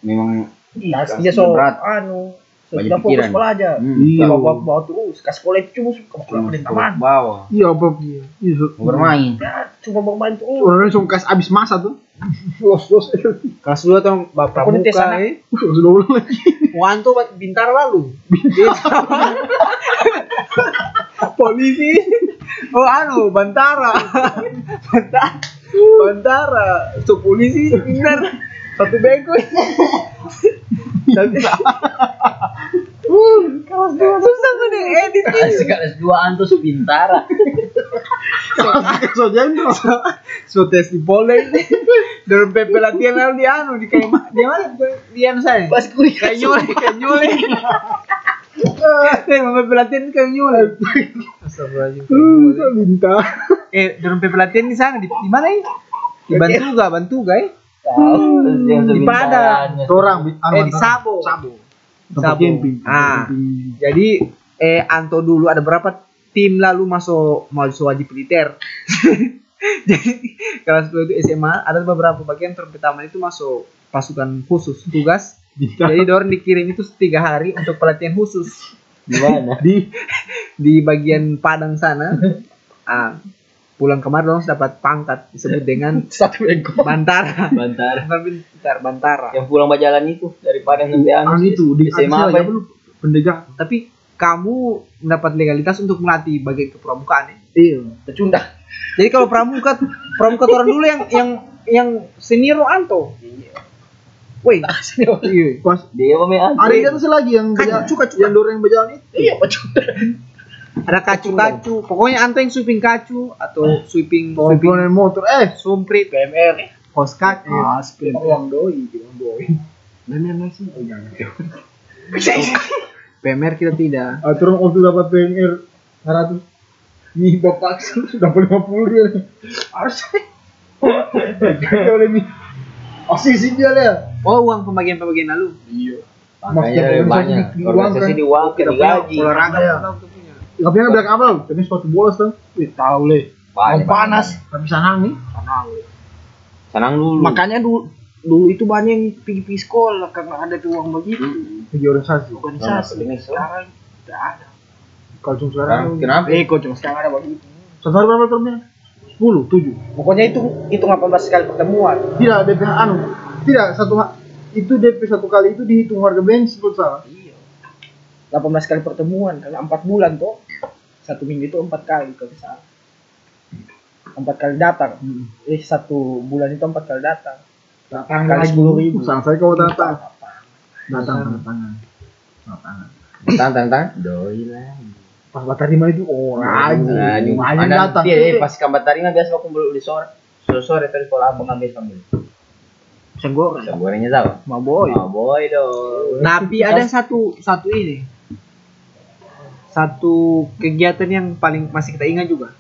memang kelas Kelas 3 so berat. anu Banyak sudah fokus pikiran. belajar Hmm. Iya. bawa bawa bawa terus ke sekolah itu cuma suka cuma pulang sekolah taman bawah. Iya apa? Iya. so- Mau bermain. ya cuma bermain terus Orangnya langsung kasih abis masa tuh. Los, los. Kelas dua tuh bapak Pokoknya tes muka anak. eh. Sudah ulang lagi. Wanto bintar lalu. Polisi. Oh anu, Bantara. Bantara. Bantara. So polisi benar. Satu bego. Tapi susah tuh nih edit nih. Kelas dua antus bintara. So jendro. So tes di ini. Dalam PP latihan lalu di anu di kayak di mana di anu saya. pas kuliah Kayak nyole, kayak nyole. Eh, mau PP latihan kayak nyole. Astagfirullahaladzim. nyole. Minta. Eh, dalam PP latihan di sana di, di mana ya? Di Bantuga, Bantuga ya. Tahu. Di Padang. Orang. Eh di Sabo. Sabo. Sabo. Ah. Jadi eh Anto dulu ada berapa tim lalu masuk mahasiswa wajib militer. Jadi kelas 2 itu SMA ada beberapa bagian terus pertama itu masuk pasukan khusus tugas. Jadi Dorn dikirim itu tiga hari untuk pelatihan khusus Di mana? Di. di bagian Padang sana. Ah, pulang kemarin dong dapat pangkat disebut dengan satu bego Bantara. Bantar. Bukan Bintara, Bantara. Yang pulang berjalan itu dari Padang sampai Anu Anus. itu. Di SMA apa ya? Pendegak. Tapi kamu mendapat legalitas untuk melatih bagian kepramukaan ya? Iya. tercunda Jadi kalau pramuka pramuka orang dulu yang yang yang senior Woi, iya. Pas. Dia main Ada yang satu lagi yang Kacu, berjalan- kacu. yang dorong berjalan itu. iya tercunda Ada kacu-kacu. Pokoknya Anto yang sweeping kacu atau sweeping Orang sweeping naik motor. Eh. sumprit, PMR hos kacu. Ah, spin uang doi, uang doi. Dan yang nasi. Oh, jangan. PMR kita tidak. Ah, terus waktu dapat PNR 100 Nih bapak sudah 50 dia. Harus. Dia boleh nih. Asisi dia lah. Oh, uang pembagian-pembagian lalu. Iya. Makanya banyak. Organisasi di uang, Kita digaji. olahraga punya. Tapi yang bilang apa? Tenis sepatu bola tuh. Wih, tahu le. Banyak. panas Tapi sanang nih. Senang dulu. makanya dulu dulu itu banyak yang pergi-pergi sekolah karena ada tuh uang begitu Pergi organisasi. organisasi Ini sekarang tidak ada Kalau cuma Sekarang sekarang. kenapa? eh kok cuma sekarang ada begitu hari berapa termnya? 10, 7. Pokoknya itu hitung 18 kali pertemuan. Tidak DP anu. Tidak satu itu DP satu kali itu dihitung harga bensin kalau salah. Iya. 18 kali pertemuan karena 4 bulan tuh. Satu minggu itu 4 kali kalau bisa. 4 kali datang. Eh satu bulan itu 4 kali datang. Datang Kali 10 ribu. Sang saya kau datang. Datang tanda tangan. Tanda tangan. Tang tang tang. Doi lah. Pas batas lima itu oh Nah, aja. mana datang. Iya, eh, pas kambat tarima biasa aku kumpul di sore. Sore sore tadi kalau abang ambil ambil. Pisang goreng. Bisa gorengnya tahu. Ma boy. Oh boy dong. Tapi ada satu satu ini. Satu kegiatan yang paling masih kita ingat juga.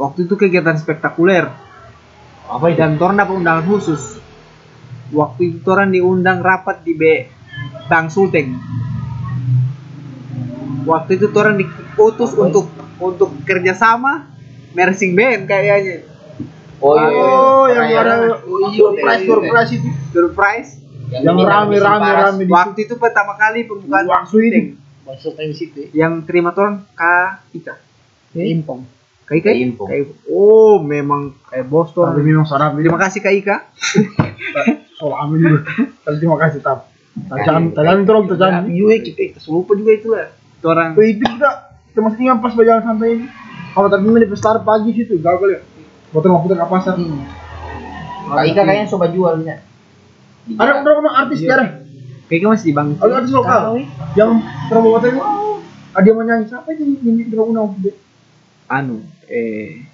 Waktu itu kegiatan spektakuler. Apa itu? Dan Toran dapat undangan khusus. Waktu itu Toran diundang rapat di B Bang Sulteng. Waktu itu Toran diutus untuk untuk kerjasama mersing band kayaknya. Oh iya. iya. Oh, yang Orang ada surprise surprise itu. Surprise. Yang rame rame rame Waktu itu pertama kali pembukaan Waktu situ. Yang terima Toran Kak Ika. Impong. Kak Ika? Kak Impong. Kak Impong. Oh, memang kayak bos Tapi Toran. memang sarap Terima kasih Kak Ika. Soal amin juga. Tapi terima kasih tap. Tajam, tajam itu dong, tajam. Iya, kita, kita lupa juga itu lah. Orang Oh, itu kita termasuk ingat pas berjalan santai ini. Kalau tadi di pesta pagi situ, gagal ya. Motor mau putar ke pasar. Kak Ika kayaknya coba jual bisa. Ada berapa orang artis sekarang? kayaknya masih di Bang. Ada artis lokal yang terlalu motor ini. Oh, ada yang mau nyanyi siapa aja yang di Dragunau? Anu, eh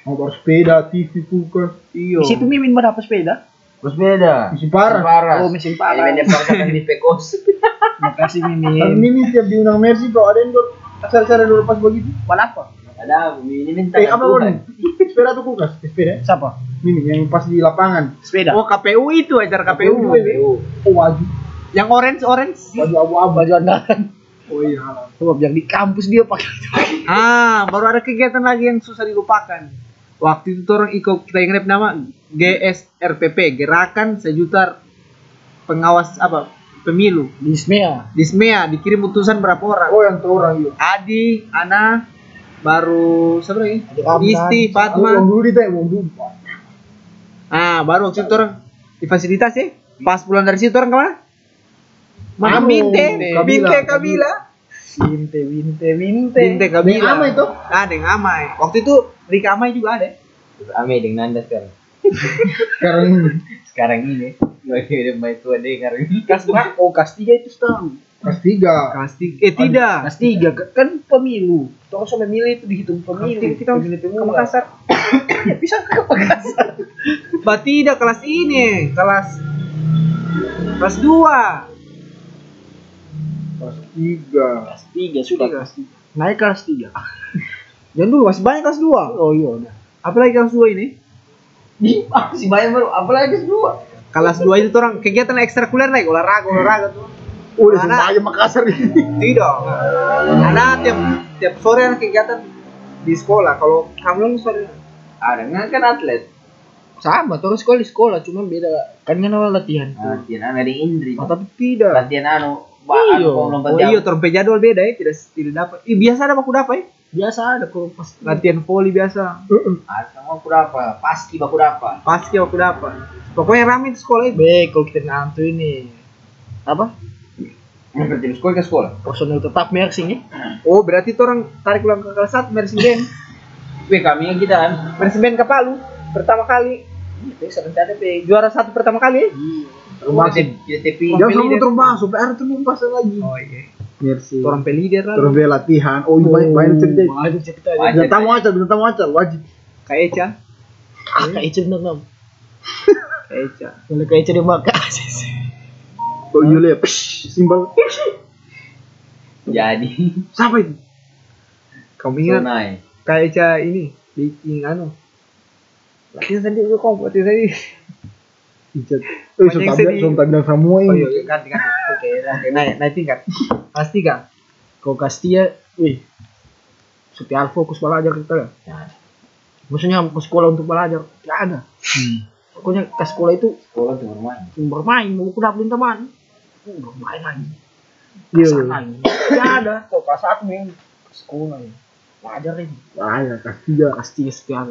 Motor sepeda, TV, kulkas. iyo. Di situ mimin berapa sepeda? Terus beda. Misi parah. Parah. Oh, mesin Ini parah. beda parah di Pekos. Makasih Tapi mimin. ini tiap diundang Mercy bro, ada yang dulu acara-acara dulu pas begitu. Kenapa? Ada ini minta. Eh apa bro? Sepeda tuh kulkas, sepeda. Siapa? Ini yang pas di lapangan. Sepeda. Oh, KPU itu acara KPU. Oh wajib, Yang orange orange. wajib abu-abu. Baju andalan. Oh iya. Coba biar di kampus dia pakai. Ah, baru ada kegiatan lagi yang susah dilupakan. Waktu itu orang ikut kita ingat nama GSRPP, Gerakan Sejuta Pengawas apa? Pemilu. Di Ismea. Di SMEA dikirim utusan berapa orang? Oh yang tuh orang itu. Adi, Ana, baru siapa lagi? Isti, Fatma. teh. Ah, baru waktu itu orang di fasilitas ya. Pas pulang dari situ orang ke mana? Mana Anu, Binte, Kabila, Binte, binte. Binte Kabila. Dengan Amai tuh? Ah, dengan Amai. Waktu itu Rika Amai juga ada. Ame dengan Nanda sekarang. Sekarang ini. Sekarang ini. Lagi udah main tua deh sekarang ini. Kas berapa? Oh, kas tiga itu sekarang. Kelas tiga. Kelas tiga. Eh tidak. Kas tiga kan pemilu. Terus sama milih itu dihitung pemilu. Kita- kita pemilu ke pemula. Makassar. Ya, bisa ke Makassar. Bah tidak kelas ini, kelas kelas dua. Kelas tiga. Kelas tiga sudah. Tiga. Kelas tiga. Naik kelas tiga. Jangan dulu masih banyak kelas dua. Oh iya udah. Apalagi kelas dua ini? Ih, si bayar baru. Apalagi kedua. Kelas dua itu tuh orang kegiatan ekstrakurikuler naik olahraga olahraga tuh. Udah Mana? sama aja Makassar. Tidak. Ada tiap tiap sore ada kegiatan di sekolah. Kalau kamu sore Ada nggak kan atlet. Sama, terus sekolah di sekolah, cuma beda. Kan kan latihan. Latihan anu di Indri. Oh, tapi tidak. Latihan anu. Iya. Oh iya, terus jadwal beda ya, tidak tidak dapat. Ih, biasa ada baku dapat ya. Biasa ada kalau pas Latihan voli biasa. Atau mau berapa? Paski baku berapa? Pasti baku dapat. Pokoknya rame di sekolah itu. Be, kalau kita ngantu ini apa? Berarti di sekolah ke sekolah. Personil tetap mersing ya. Oh, berarti itu orang tarik ulang ke kelas 1 Mercy Band. Wih kami yang kita kan. Mercy Band ke Palu pertama kali. Itu serencana be. Juara satu pertama kali ya. Rumah. Jangan motor masuk, PR tuh belum pasang lagi. Oh iya. Merci. Orang pelider lah. Terus dia latihan. Oh, iya banyak banyak cerita. Banyak cerita. Banyak. Tamu acar, bintang tamu acar, wajib. Kayak Eca. Ah, kayak itu bener nam. Kayak Eca. Kalau kayak itu dia makasih. Oh iya lihat, psh, simbol. Jadi. Siapa itu? Kamu ingat kayak Eca ini bikin anu. Latihan itu kok latihan tadi. Icat. Eh, sudah bilang, sedih. sudah bilang semua Oh ini. iya, ganti ganti. Oke, oke, naik naik tingkat. Pasti kan. Kau Kastia, wih. Setiap fokus belajar kita ya. Maksudnya ke sekolah untuk belajar, tidak ada. Pokoknya ke sekolah itu Sekolah tuh bermain. bermain, mau kuda beli teman. Uh, bermain lagi. Iya, iya. Tidak ada. Kau yang ke sekolah ya. Wajar ini. Ah ya, kelas tiga. Kelas tiga sekian.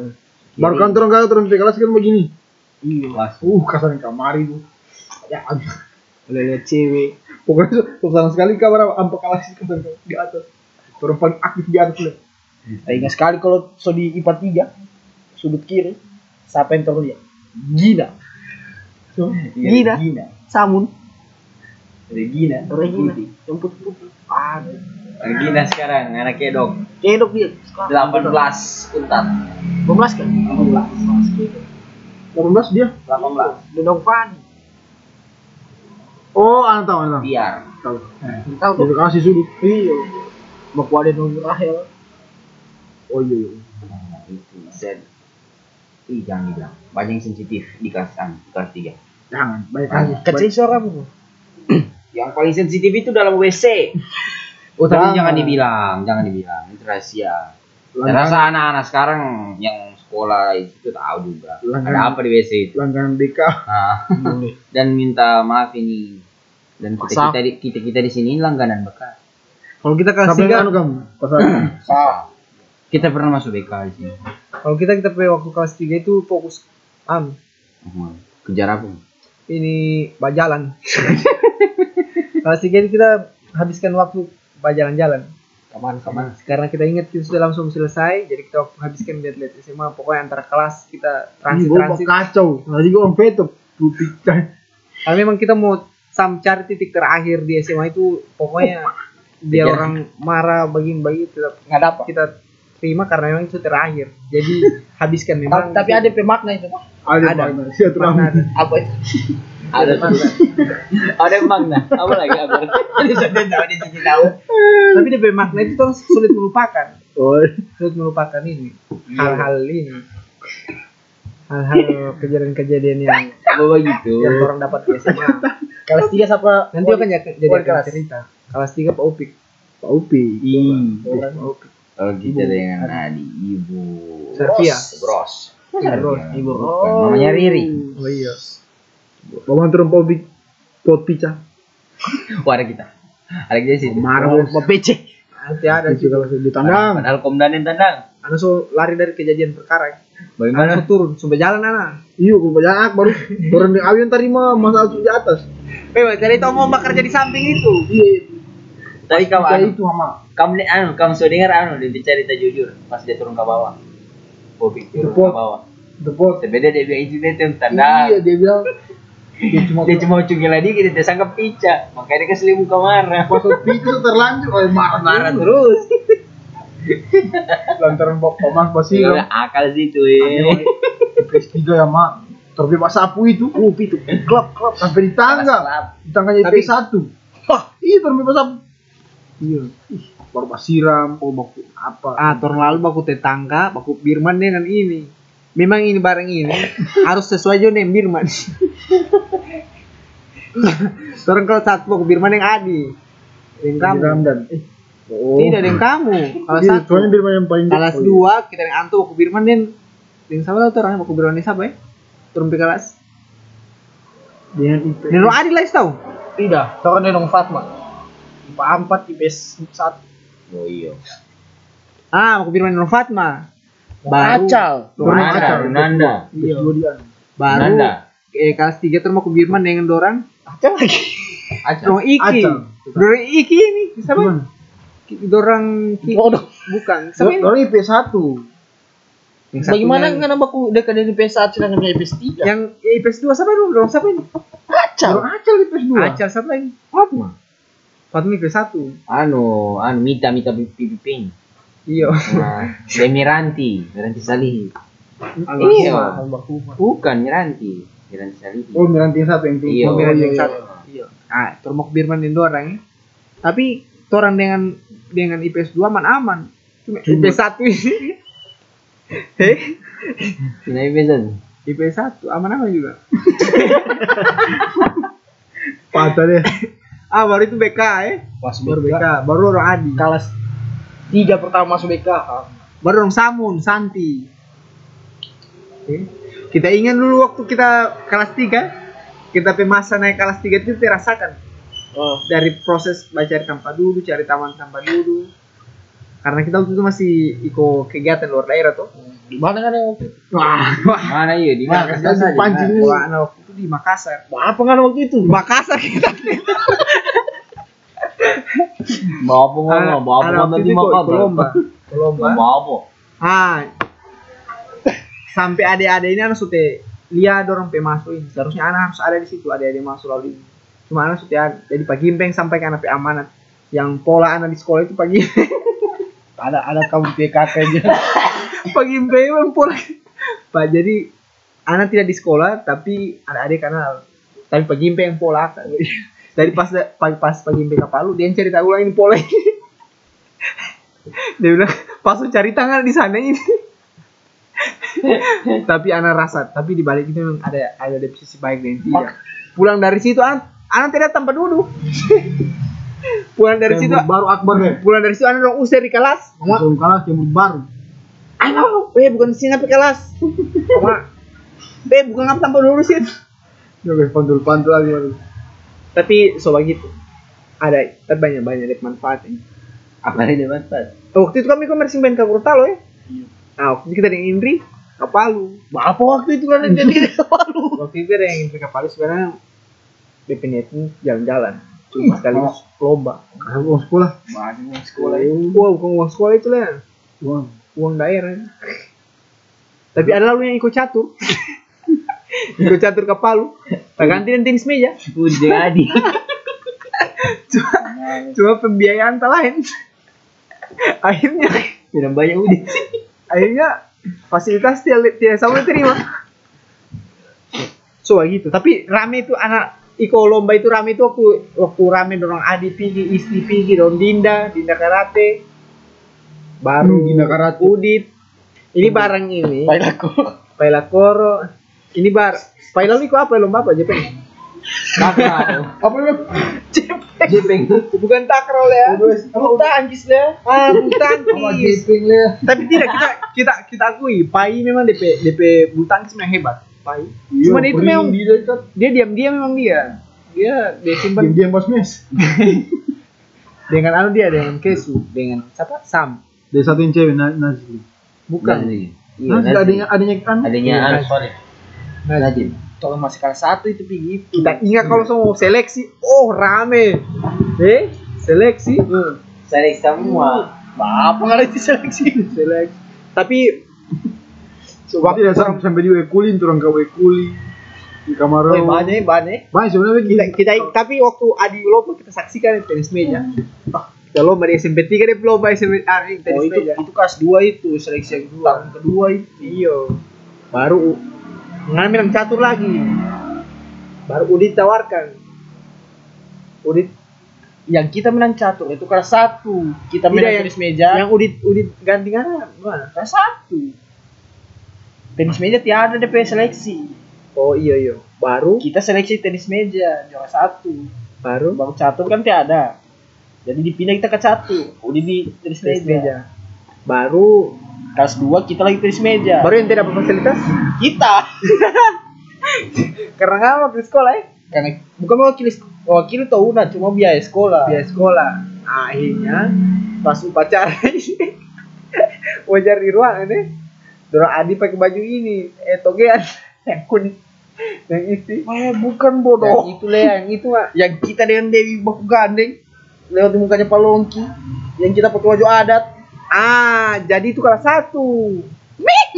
Baru kan turun kali turun di kelas kan begini. Iya. Kelas. Uh, kasar kamari tuh. Ya, aduh. Udah lihat cewek. pokoknya tuh sama sekali kabar ampe kelas itu kan di atas. Orang paling aktif di atas lah. Saya ingat sekali kalau so di IPA 3 sudut kiri siapa yang terlihat? Gina. Gina. Gina. Samun. Regina. Regina. Yang putih-putih. Aduh. Regina sekarang anak kedok. Kedok dia. Sekarang. 18 untat. 12 kan? 18 dia. 18. Dendong Fani. Oh, anak tahu, anak tahu. Biar. Tahu. Tahu. Dia kasih sudut. Iya. Baku ada nunggu Rahel. Oh iya. iya. Nah, itu Z. Ih, jangan dibilang. Banyak yang sensitif di kelas an, di kelas 3. Jangan, baik Ah, aja. Kecil suara bu. Yang paling sensitif itu dalam WC. Oh, tapi Jangan. dibilang, jangan dibilang. Itu rahasia. Saya Langganan, rasa anak-anak sekarang yang sekolah itu tahu juga. Langganan. Ada apa di WC itu. langganan BK. Nah, dan minta maaf ini. Dan kita kita di, kita, kita di sini langganan bekas. Kalau kita tiga, anu kamu? Pasal. Kita pernah masuk BK di sini. kalau kita kita waktu kelas tiga itu fokus am Hmm. Kejar apa? ini bajalan. kelas tiga itu kita habiskan waktu bajalan-jalan. Kaman kaman. Karena kita ingat kita sudah langsung selesai, jadi kita habiskan lihat-lihat SMA. Pokoknya antara kelas kita Ini gua transit-transit. kacau. Tadi om peto. Putih. Tapi memang kita mau sam cari titik terakhir di SMA itu pokoknya biar Kejar. orang marah begini-begini tetap Nggak dapat. kita terima karena memang itu terakhir. Jadi habiskan memang. Tapi ada pemakna itu. Ada. Ada. Makna ada. Apa itu? Ada ada makna. Apa lagi apa? Ini sudah tahu di sini tahu. Tapi DP makna itu tuh sulit melupakan. Oh. Sulit melupakan ini. Hal-hal ini. Hal-hal kejadian-kejadian yang Apa begitu? yang orang dapat SMA. Kelas tiga siapa? Nanti akan jadi kelas. cerita. Kelas tiga Pak Upik. Pak Upik. Kalau kita dengan adik ibu Serpia. Bros. Bros, Ibu bukan. Mamanya Riri. Oh iya. Turun Pak Upi. Pot pica. Wah, ada kita. Ada kita sih. Marah. Mau PC. Nanti ada Itu sih. kalau di tandang. Padahal komdan yang tandang. Anu so lari dari kejadian perkara. Bagaimana? Anu turun, sampai jalan anak. Iya, gua banyak baru turun di awian tadi mah masa di atas. Eh, jadi itu mau kerja di samping itu. Iya. Tapi kamu Kayak anu, itu sama. kamu anu, kamu sudah dengar anu dia cerita jujur pas dia turun ke bawah. Bobby turun ke bawah. Depot. Sebenarnya dia bilang itu dia Iya, tandang. dia bilang dia cuma Dia cuma cungil lagi kita dia sangka pica. Makanya dia keseli muka marah. Masuk pica terlanjur, oh marah Marah terus. Lantaran Pak Mas Basir. Iya, akal sih tuh ya. IPS 3 ya, Mak. Terbebas sapu itu. Uh, itu. Klub, klub. Sampai di tangga. Di tangganya IPS 1. Wah, iya terbebas sapu. Iya. Baru basiram, oh baku apa. Ah, tahun lalu baku tetangga, baku Birman dengan ini. Memang ini barang ini harus sesuai juga dengan Birman. Orang kalau satu baku Birman yang Adi. Yang kamu. Ramdan. Eh, oh. Tidak dengan kamu. Kalau Iya, satu. Birman yang paling Kelas dua kita yang antu baku Birman dan yang sama tuh orangnya baku Birman ini siapa ya? Turun ke kelas. Dengan Adi lah tahu. Tidak. Turun Dendong Fatma. IPA 4 IPS 1. Oh iya. Ah, baku Birman Fatma. Baru. Acal. Nanda. Nanda. IPS 2 dia. Baru. Nanda. Eh, kelas tiga tuh baku Birman dengan dorang. Acal lagi. Dorang Iki. Acal. Dorang Iki ini. Siapa? Dorang Ki- Bodoh. bukan. Siapa ini? Orang IPS 1. Yang satunya Bagaimana yang- nggak nambah ku dekat dari IPS 1 dengan IPS 3? yang ya, IPS 2 siapa dulu? Dorang siapa ini? Acal. Orang Acal IPS 2. Acal siapa lagi? Fatma. Fatma IPS 1. Anu, anu Mita Mita pipi pink. Iya. Nah, Demiranti, Miranti Salih. Iya. Bukan Miranti, Miranti Salih. Oh, Miranti yang satu yang tinggi. Iya. Oh, Miranti yang iya, satu. Iya. Ah, termok Birman dan dorang ya. Tapi orang dengan dengan IPS 2 aman-aman. Cuma Cuma- IPS 1 ini. Heh, Sini besan. IPS 1 aman-aman juga. Patah deh. Ah, baru itu BK ya. Pas Baru BK. BK, baru orang Adi. Kelas 3 pertama masuk BK. Baru orang Samun, Santi. Oke. Kita ingat dulu waktu kita kelas 3, kita pe masa naik kelas 3 itu dirasakan Oh. dari proses baca cari tanpa dulu, cari taman tanpa dulu. karena kita waktu itu masih ikut kegiatan luar daerah tuh Di mana kan yang waktu itu? wah Mana iya di mana? Nah, pancing wah anak waktu itu di Makassar Apa kan waktu itu? di Makassar kita Bawa apa ngono? Bawa apa ngono Bawa apa? ah. Sampai adik-adik ini anak sudah lihat orang pe masuk ini seharusnya anak harus ada di situ adik-adik masuk lalu ini. Cuma anak sudah ada. Jadi pagi impeng sampai ke anak pe amanat yang pola anak di sekolah itu pagi Ada ada kamu PKK aja. pagi impeng memang pola. Pak jadi anak tidak di sekolah tapi adik-adik kenal. Tapi pagi impeng pola dari pas pas pas pagi ke Palu dia cerita ulang ini ini dia bilang pas cari tangan di sana ini. Tapi anak rasa tapi di balik itu memang ada ada sisi baik dan tidak. Pulang dari situ anak anak tidak tempat duduk. Pulang dari situ baru Akbar deh. pulang dari situ anak dong usir di kelas. Belum kalah yang baru. ayo eh bukan sini apa kelas. Mama, eh bukan tempat duduk sih Ya guys, pantul-pantul lagi. Tapi so begitu ada tapi banyak banyak ada manfaatnya Apa ini manfaat? waktu itu kami komersi main ke Gorontalo ya. Nah waktu itu kita dengan Indri ke Palu. Apa waktu itu kan yang jadi Palu? waktu itu ada yang Indri ke Palu sebenarnya niatnya jalan-jalan. Cuma sekaligus lomba. Kayak uang sekolah. Banyak sekolah. Itu wah bukan uang sekolah itu lah. Uang. uang daerah. Tapi ada lalu yang ikut catur ikut catur ke Palu tak ganti dan tenis meja Udah jadi. cuma, cuma pembiayaan tak lain akhirnya Tidak banyak udah. akhirnya fasilitas tidak tidak sama terima so gitu tapi rame itu anak Iko lomba itu rame itu waktu waktu rame dorong Adi Pigi, Isti Pigi, dorong Dinda, Dinda Karate, baru Hmm, Dinda Karate. Udit. Ini barang ini, Baik aku. Ini bar, Paila Iko apa lomba apa Jepang? Takraw. Apa itu? Jepeng. Bukan takraw ya. Buta anjis lah. Ah, buta anjis. lah. Tapi tidak kita kita kita akui, Pai memang DP DP bulu tangkis memang hebat. Pai. Cuma dia itu memang dia itu dia diam-diam memang dia. Dia dia simpan diam bos mes. dengan anu dia dengan Kesu, dengan siapa? Sam. Dia satu yang cewek na- Nazli. Bukan. Iya. Nah, adanya adanya kan. Adanya Iya, sorry. Najib. Tolong masih kelas satu itu itu. Kita ingat kalau semua seleksi, oh rame. Eh, seleksi. Saya semua. Apa nggak ada di seleksi? Seleksi. Tapi Waktu dia sampai sampai di Wekuli, turun ke Wekuli di kamar. Oh, banyak banyak. Banyak sebenarnya kita, kita tapi waktu Adi lomba kita saksikan di tenis meja. Oh, kita lomba di SMP 3 dia lomba SMP ah, tenis Oh itu meja. itu kelas 2 itu seleksi yang kedua. Tahun kedua itu. Iyo. Baru ngambil yang catur lagi. Baru Udit tawarkan. Udit Yang kita menang catur itu kelas 1. Kita menang yang- tenis meja yang Udit Udit gantingan mana? kelas 1. Tenis meja tiada DP seleksi. Oh iya iya. Baru Kita seleksi tenis meja juara satu. baru Baru catur kan tiada. Jadi dipindah kita ke catur. Udah di tenis tenis meja. meja. Baru Kelas 2 kita lagi tenis meja. baru yang tidak dapat fasilitas kita. karena nggak waktu sekolah ya Karena bukan mewakili mewakili tahu nah cuma biaya sekolah. biaya sekolah akhirnya pas upacara ini wajar di ruangan nih Dorong Adi pakai baju ini eh togean yang kuning yang isi Eh bukan yang bodoh. itu lah yang itu mah Yang kita dengan Dewi baku gandeng lewat mukanya Palongki. Yang kita pakai baju adat. Ah jadi itu kelas satu.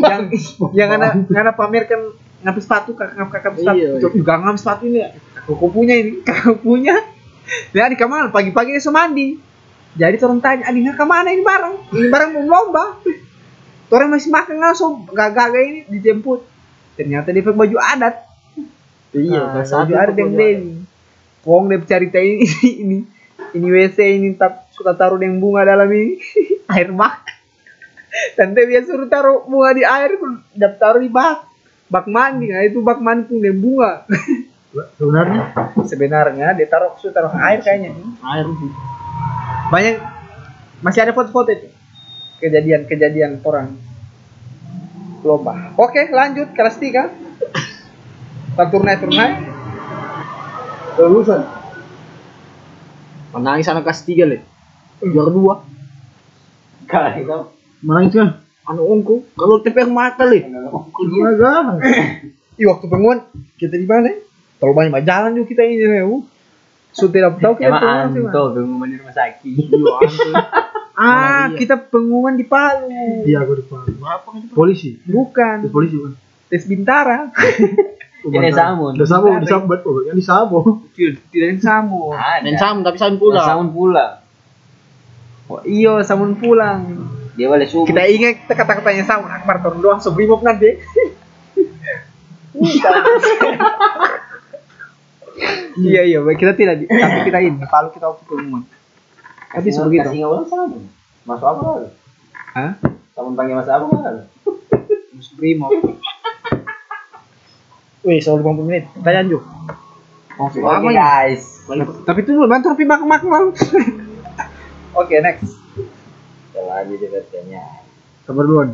Yang yang anak anak pamerkan ngambil sepatu kakak kakak kakak Iya, sepatu juga ngambil sepatu ini. Kakak punya ini kakak punya. Ya di kamar pagi-pagi dia mandi. Jadi orang tanya adi nggak ke mana ini barang? Ini barang mau lomba. Orang masih makan langsung gak-gak ini dijemput. Ternyata dia pakai baju adat. Iya, nah, baju adat yang Wong dia cerita ini ini ini WC ini tak suka taruh dengan bunga dalam ini. Air bak. Tante biasa suruh taruh bunga di air dapat taruh di bak. Bak mandi nah itu bak mandi pun dengan bunga. Sebenarnya? Sebenarnya dia taruh suruh taruh air kayaknya. Air. Banyak masih ada foto-foto itu. Kejadian-kejadian orang. Lomba. Oke lanjut kelas tiga turnai turnai. Lulusan. Menangis anak kelas 3 le. Juara 2. Kalau itu Menangis kan? Anu ongko, kalau tepeng mata le. Gimana? Ih waktu pengumuman kita di mana? Terlalu banyak jalan juga kita ini ya. Uh. So tidak tahu kita emang pengumuman di mana. anto pengumuman di rumah sakit. Ah, kita pengumuman di Palu. Iya, gue depan. Apa kan? Polisi. Bukan. Di polisi kan? Tes Bintara. Ini Samun. Udah di sabo, oh, yang di sabo. Tidak Samun. Ada. Dan sam tapi sam pula. Samun pula. Oh, iyo Samun pulang. Dia boleh subuh. Kita ingat kata-katanya Samun Akbar turun doang sebrimop nanti. iya iya baik. kita tidak di- tapi kita ini Palu kita waktu pengumuman tapi sebegitu Kasih orang Samun. Masuk apa? Hah? Samun panggil mas apa kali? Brimo Wih, 150 menit. Pertanyaan Ju. Oke Lama nih. guys. tapi itu dulu bantu tapi mak mak mal oke next. Coba aja dia bertanya. Sabar duluan.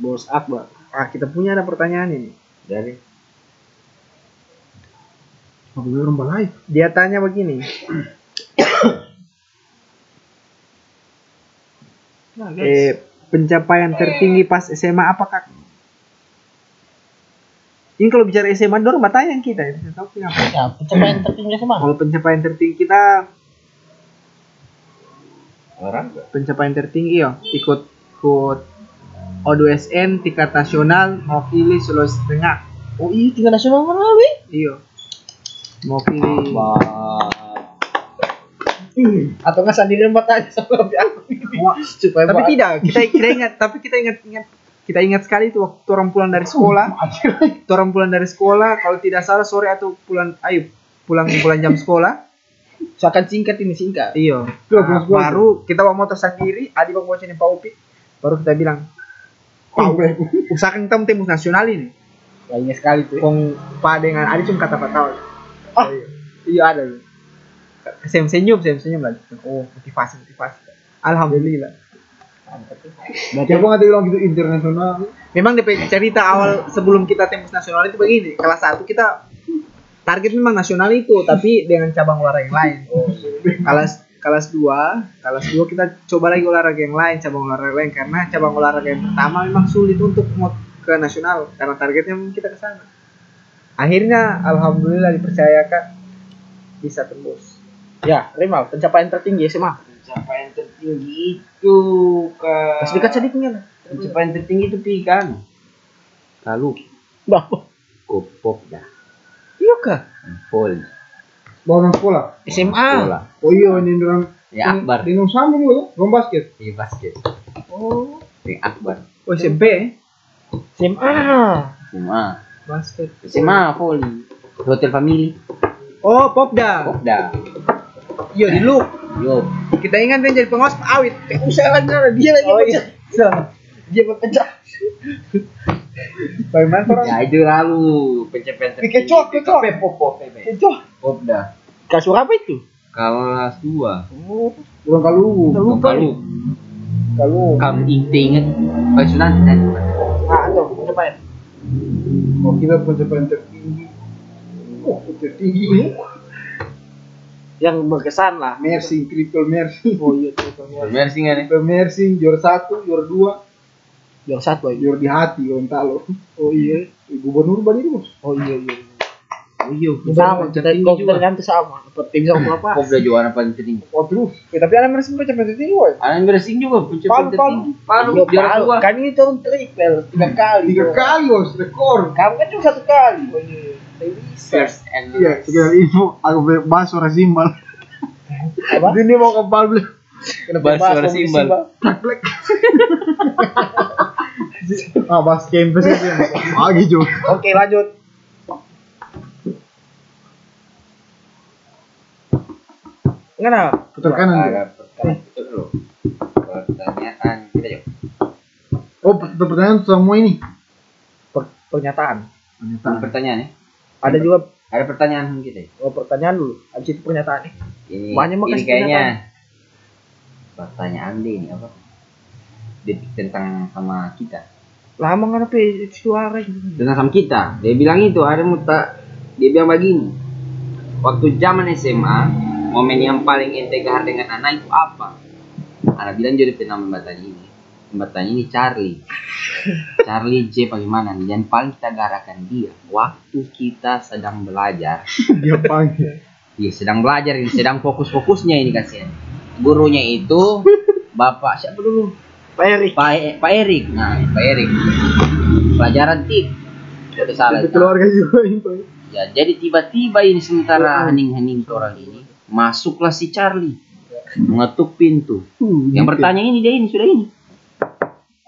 bos Akbar. Ah kita punya ada pertanyaan ini. Dari? Dia tanya begini. Eh pencapaian tertinggi pas SMA apa kak? Ini kalau bicara SMA dorong bertanya kita. Ya Saya tahu kenapa. Ya, pencapaian tertinggi sama. kalau pencapaian tertinggi kita orang pencapaian tertinggi ya ikut ikut O2SN tingkat nasional mewakili Sulawesi Tengah. Oh iya, tinggal nasional mana wih? iya. Mewakili Wah. Atau nggak sendirian buat aja sama aku Supaya tapi tidak kita kita ingat tapi kita ingat ingat. Kita ingat sekali itu waktu orang pulang dari sekolah. Waktu orang pulang dari sekolah kalau tidak salah sore atau pulang ayo pulang pulang jam sekolah Seakan singkat ini singkat. iya. Nah, baru kita bawa motor sendiri adi bawa motor ini Pak Upi baru kita bilang Pak usahakan kita tembus nasional ini. Ya ingat sekali tuh. Kong Pak dengan Adi cuma kata tahu. Ah. iya ada senyum senyum senyum senyum lagi. Oh motivasi motivasi. Alhamdulillah. Berarti apa nggak bilang gitu internasional? memang DP cerita awal sebelum kita tembus nasional itu begini kelas 1 kita target memang nasional itu tapi dengan cabang olahraga yang lain kelas kelas 2 kelas 2 kita coba lagi olahraga yang lain cabang olahraga lain karena cabang olahraga yang pertama memang sulit untuk mau ke nasional karena targetnya memang kita ke sana akhirnya alhamdulillah dipercaya kak bisa tembus Ya, Rimal, pencapaian tertinggi SMA. Pencapaian tertinggi itu ke dekat sedikitnya. Pencapaian tertinggi itu pi kan. Lalu Bah, kopop dah. Iya kah? Pol. Bawa orang sekolah. SMA. Bola. Oh iya, ini orang Ya Akbar. di Nung Sambung lu, orang basket. Di basket. Oh, Di Akbar. oh SMP SMA. SMA. basket SMA volley. Hotel family. oh popda Popda. iya di look Yo. kita ingat dia jadi pengawas awit Usaha kan dia lagi Oh, pecah. Dia pecah. bagaimana orang Ya itu lalu pencapaian tertinggi. Kecok, kecok. Pop pop pop. Popda. Kasur apa itu? Kelas 2. Oh, Orang kalu. Lupa lu. kalau Kamu inte ingat. Oh, sudah. ah tuh pencapaian. Oh kita pencapaian tertinggi. Oh tertinggi. Yang berkesan lah. Mersing, triple mersing. Oh iya, tuh. Mercy nggak nih? Triple mersing, juara satu, juara dua, Yang satu aja. juara di hati, orang talo. Oh iya. Gubernur Bali Mus. Oh iya iya. oh iya Sama, kita kalau kita ganti sama. Tim sama berapa? Popda juara paling tertinggi. Oh terus. ya, tapi ada pencapaian tertinggi woy Alan Bersing juga Palu, pencapaian tertinggi. Palu Iya, juara Palu. dua. Kan ini turun triple tiga kali. Tiga kali bos, rekor. Kamu kan cuma satu kali. Oh iya. First and Iya, sekedar info, aku bahas suara simbal. Apa? Ini mau kepal beli. Kenapa Bahas suara simbal. Bang? Ah, bahas campus itu pagi juga. Oke, lanjut. Enggak Putar kanan juga. Ada pertanyaan itu dulu. Pertanyaan kita yuk. Oh, per- pertanyaan semua ini. Per- pernyataan. Bukan pertanyaan ya. Ada juga Ada pertanyaan kita. ya? oh, pertanyaan dulu. Habis itu pernyataan. Ini Banyak mau ini kasih kayaknya pertanyaan deh ini apa? Detik tentang sama kita. Lama nggak apa suara Tentang sama kita. Dia bilang itu ada muta. Dia bilang begini. Waktu zaman SMA, momen yang paling ente gahar dengan anak itu apa? Ana bilang jadi nama jembatan ini. Jembatan ini Charlie. Charlie J bagaimana nih? Dan paling kita garakan dia waktu kita sedang belajar. Dia panggil. Dia sedang belajar ini, sedang fokus-fokusnya ini kasihan. Gurunya itu Bapak siapa dulu? Pak Erik. Pak, E- Pak Erik. Nah, Pak Erik. Pelajaran tik. Tidak salah. Itu keluarga juga ini. Pak. Ya, jadi tiba-tiba ini sementara hening-hening ke orang ini, masuklah si Charlie. Mengetuk pintu. Uh, Yang gitu. bertanya ini dia ini sudah ini.